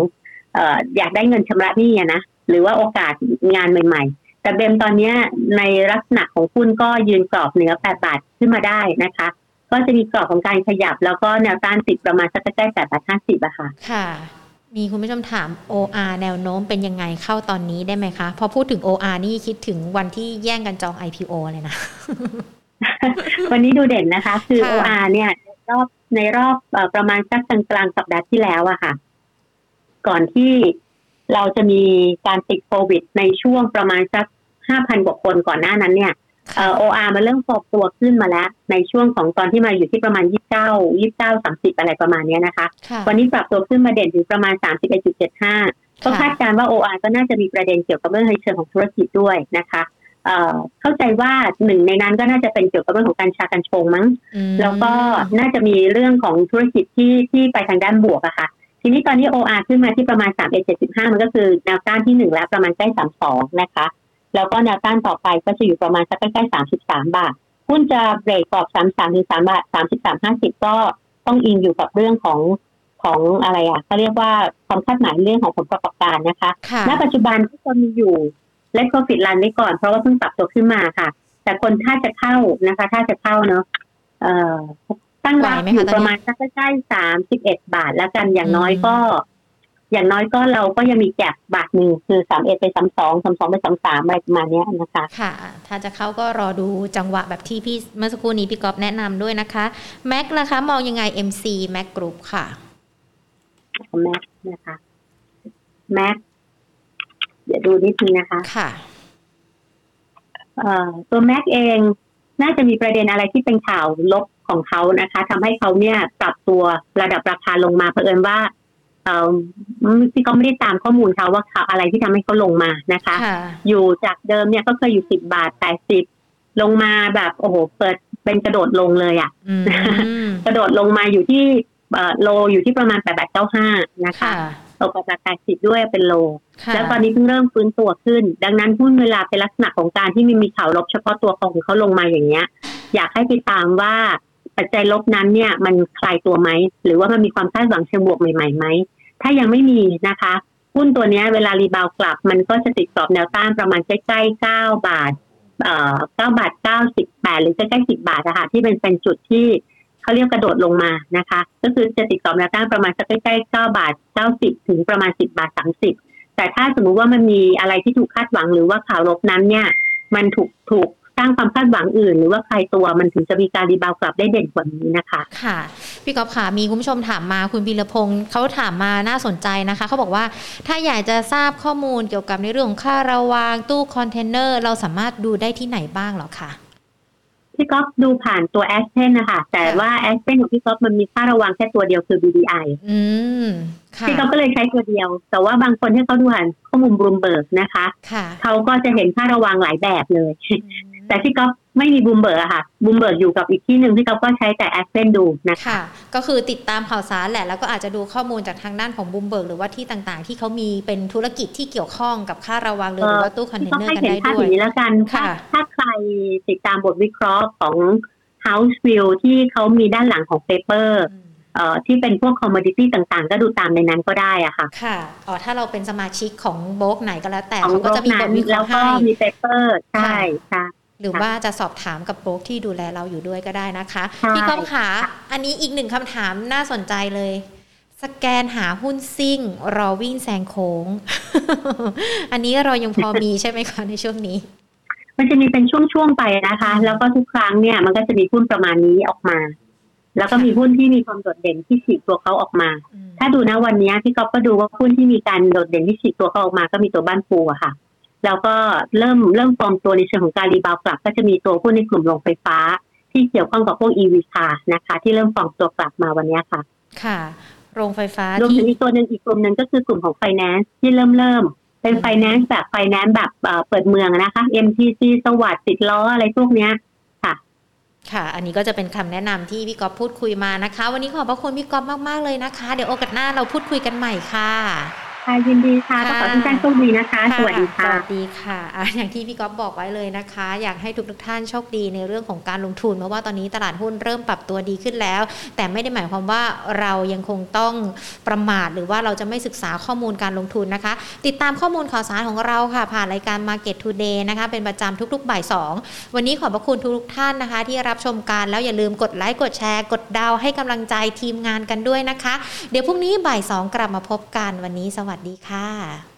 อยากได้เงินชำระหนี้นะหรือว่าโอกาสงานใหม่ ๆ แต่เบมตอนนี้ในลักษณะของหุ้นก็ยืนกรอบเหนือ8บาทขึ้นมาได้นะคะ ก็จะมีกรอบของการขยับ แล้วก็แนวต้านติดประมาณสักใกล้ๆ8บาท50อะค่ะ ค่ะ มีคุณผู้ชมถาม OR แนวโน้มเป็นยังไงเข้าตอนนี้ได้ไหมคะ พอพูดถึง OR นี่คิดถึงวันที่แย่งกันจอง IPO เลยนะ วันนี้ดูเด่นนะคะ คือ OR เนี่ยรอบในรอบประมาณสักกลางๆสัปดาห์ที่แล้วอะค่ะ ก่อนที่เราจะมีการติดโควิดในช่วงประมาณสักห้าพันกว่าคนก่อนหน้านั้นเนี่ยโออาร์มาเริ่มฟอบตัวขึ้นมาแล้ว ในช่วงของตอนที่มาอยู่ที่ประมาณยี่สิบเก้ายี่สิบเก้าสามสิบอะไรประมาณนี้นะคะ วันนี้ปรับตัวขึ้นมาเด่นถึงประมาณสามสิบเอ็ดจุดเจ็ดห้าก็คาดการณ์ว่าโออาร์ก็น่าจะมีประเด็นเกี่ยวกับเรื่องในเชิงของธุรกิจด้วยนะคะเข้าใจว่าหนึ่งในนั้นก็น่าจะเป็นเกี่ยวกับเรื่องของการชาการชงมั้ง แล้วก็น่าจะมีเรื่องของธุรกิจที่ที่ไปทางด้านบวกอะค่ะ ทีนี้ตอนนี้ OR ขึ้นมาที่ประมาณ 3 1 7 5 มันก็คือแนวต้านที่1แล้วประมาณใกล้ 32 นะคะ แล้วก็แนวต้านต่อไปก็จะอยู่ประมาณสักใกล้ๆ33 บาท หุ้นจะเบรกกรอบ 33ถึง3บาท33 50 ก็ต้องอิงอยู่กับเรื่องของของอะไรอะเขาเรียกว่าความคาดหมายเรื่องของผลประกอบการนะคะ ณ ปัจจุบันที่คนมีอยู่เล็กโปรฟิตรันไว้ก่อนเพราะว่าเพิ่งปรับตัวขึ้นมาค่ะ แต่คนถ้าจะเข้านะคะ ถ้าจะเข้าเนาะเอ่อ ตั้งรับอยู่ประมาณสักใกล้สามสิบเอ็ดบาทแล้วกันอย่างน้อยก็ อย่างน้อยก็เราก็ยังมีแก็บบาทหนึ่งคือสามเอ็ดไปสามสองสามสองไปสามสามอะไรประมาณนี้นะคะ ค่ะ ถ้าจะเข้าก็รอดูจังหวะแบบที่พี่เมื่อสักครู่นี้พี่กอบแนะนำด้วยนะคะแม็กนะคะ มองยังไง MC แม็กกรุ๊ปค่ะแม็กนะคะแม็กเดี๋ยวดูนิดนึงนะคะ ค่ะตัวแม็กเองน่าจะมีประเด็นอะไรที่เป็นข่าวลบ ของเขานะคะทำให้เขาเนี่ยปรับตัวระดับราคาลงมาเผอิญว่าเออที่เขาไม่ได้ตามข้อมูลเขาว่าเขาอะไรที่ทำให้เขาลงมานะคะ อยู่จากเดิมเนี่ยก็เคยอยู่สิบบาทแปดสิบลงมาแบบโอ้โหเปิดเป็นกระโดดลงเลยอะ่ะกระโดดลงมาอยู่ที่โลอยู่ที่ประมาณแปดบาทเก้าห้านะคะตกจากแปดสิบด้วยเป็นโล แล้วตอนนี้เพิ่งเริ่มฟื้นตัวขึ้น ดังนั้นหุ้นเวลาเป็นลักษณะของการที่มีมีข่าวลบเฉพาะตัวของเขาลงมาอย่างเงี้ย อยากให้ติดตามว่า ปัจจัยลบนั้นเนี่ยมันคลายตัวไหม หรือว่ามันมีความคาดหวังเชิงบวกใหม่ๆไหม ถ้ายังไม่มีนะคะหุ้นตัวนี้เวลารีบาวกลับ มันก็จะติดกรอบแนวต้านประมาณใกล้ๆเก้าบาทเอ่อเก้าบาทเก้าสิบแปดหรือใกล้ๆสิบบาทนะคะที่เป็นเป็นจุดที่เขาเรียกกระโดดลงมานะคะ ก็คือจะติดกรอบแนวต้านประมาณใกล้ๆเก้าบาทเก้าสิบถึงประมาณสิบบาทสามสิบแต่ถ้าสมมุติว่ามันมีอะไรที่ถูกคาดหวังหรือว่าข่าวลบนั้นเนี่ย มันถูกถูก สร้างความคาดหวังอื่น หรือว่าใครตัวมันถึงจะมีการ rebound กลับได้เด่นกว่านี้นะคะ ค่ะ พี่ก๊อฟค่ะ มีคุณผู้ชมถามมาคุณพีรพงศ์เขาถามมาน่าสนใจนะคะ เขาบอกว่าถ้าอยากจะทราบข้อมูลเกี่ยวกับในเรื่องของค่าระวางตู้คอนเทนเนอร์เราสามารถดูได้ที่ไหนบ้างหรอคะพี่ก๊อฟดูผ่านตัว Aspen นะคะแต่ว่า Aspen ของพี่ก๊อฟมันมีค่าระวางแค่ตัวเดียวคือ BDI อืมพี่ก๊อฟก็เลยใช้ตัวเดียว แต่ว่าบางคนที่เขาดูผ่านข้อมูลบลูมเบิร์กนะคะ เขาก็จะเห็นค่าระวางหลายแบบเลย แต่พี่ก๊อฟไม่มีบูมเบิร์กอะค่ะบูมเบิร์กอยู่กับอีกที่หนึ่งที่เขาก็ใช้แต่ Aspen ดูนะคะ ก็คือติดตามข่าวสารแหละ แล้วก็อาจจะดูข้อมูลจากทางด้านของบูมเบิร์กหรือว่าที่ต่างๆ ที่เขามีเป็นธุรกิจที่เกี่ยวข้องกับค่าระวางหรือว่าตู้คอนเทนเนอร์กันได้ด้วยนี้แล้วกันถ้าใครติดตามบทวิเคราะห์ของ House View ที่เขามีด้านหลังของ paper เอ่อที่เป็นพวก commodity ต่างๆ ก็ดูตามในนั้นก็ได้อะค่ะ ค่ะอ๋อถ้าเราเป็นสมาชิกของโบรกไหนก็แล้วแต่เขาก็จะมีบทวิเคราะห์ให้มี paper ใช่ค่ะ หรือว่าจะสอบถามกับโบรกที่ดูแลเราอยู่ด้วยก็ได้นะคะ พี่ก๊อฟขาอันนี้อีกหนึ่งคำถามน่าสนใจเลย สแกนหาหุ้นซิ่ง รอวิ่งแซงโค้ง อันนี้เรายังพอมีใช่ไหมคะในช่วงนี้ มันจะมีเป็นช่วงๆไปนะคะ แล้วก็ทุกครั้งเนี่ย มันก็จะมีหุ้นประมาณนี้ออกมา แล้วก็มีหุ้นที่มีความโดดเด่นที่ฉีกตัวเขาออกมา ถ้าดูนะวันนี้พี่ก๊อฟก็ดูว่าหุ้นที่มีการโดดเด่นที่ฉีกตัวเขาออกมา ก็มีตัวบ้านปูอะค่ะ แล้วก็เริ่มเริ่มฟอร์มตัวในเชิงของการ rebound กลับ ก็จะมีตัวหุ้นในกลุ่มโรงไฟฟ้า ที่เกี่ยวข้องกับพวก EV car นะคะ ที่เริ่มฟอร์มตัวกลับมาวันนี้ค่ะ ค่ะ โรงไฟฟ้ารวมถึงอีกตัวหนึ่งอีกกลุ่มหนึ่งก็คือกลุ่มของไฟแนนซ์ที่เริ่มเริ่มเป็นไฟแนนซ์แบบไฟแนนซ์แบบเปิดเมืองนะคะ MTC สวัสดิ์ติดล้ออะไรพวกเนี้ยค่ะค่ะอันนี้ก็จะเป็นคำแนะนำที่พี่ก๊อฟพูดคุยมานะคะ วันนี้ขอบพระคุณพี่ก๊อฟมาก ๆ เลยนะคะ เดี๋ยวโอกาสหน้าเราพูดคุยกันใหม่ค่ะ ค่ะยินดีค่ะขอทุกท่านโชคดีนะคะ สวัสดีค่ะ สวัสดีค่ะ อย่างที่พี่ก๊อฟบอกไว้เลยนะคะ อยากให้ทุกทุกท่านโชคดีในเรื่องของการลงทุนเพราะว่าตอนนี้ตลาดหุ้นเริ่มปรับตัวดีขึ้นแล้ว แต่ไม่ได้หมายความว่าเรายังคงต้องประมาทหรือว่าเราจะไม่ศึกษาข้อมูลการลงทุนนะคะ ติดตามข้อมูลข่าวสารของเราค่ะ ผ่านรายการ Market Today นะคะเป็นประจำทุกๆบ่าย2วันนี้ขอบพระคุณทุกท่านนะคะ ที่รับชมกันแล้วอย่าลืมกดไลค์กดแชร์ กดดาวให้กำลังใจทีมงานกันด้วยนะคะ เดี๋ยวพรุ่งนี้บ่าย2กลับมาพบกันวันนี้สวัสดีค่ะ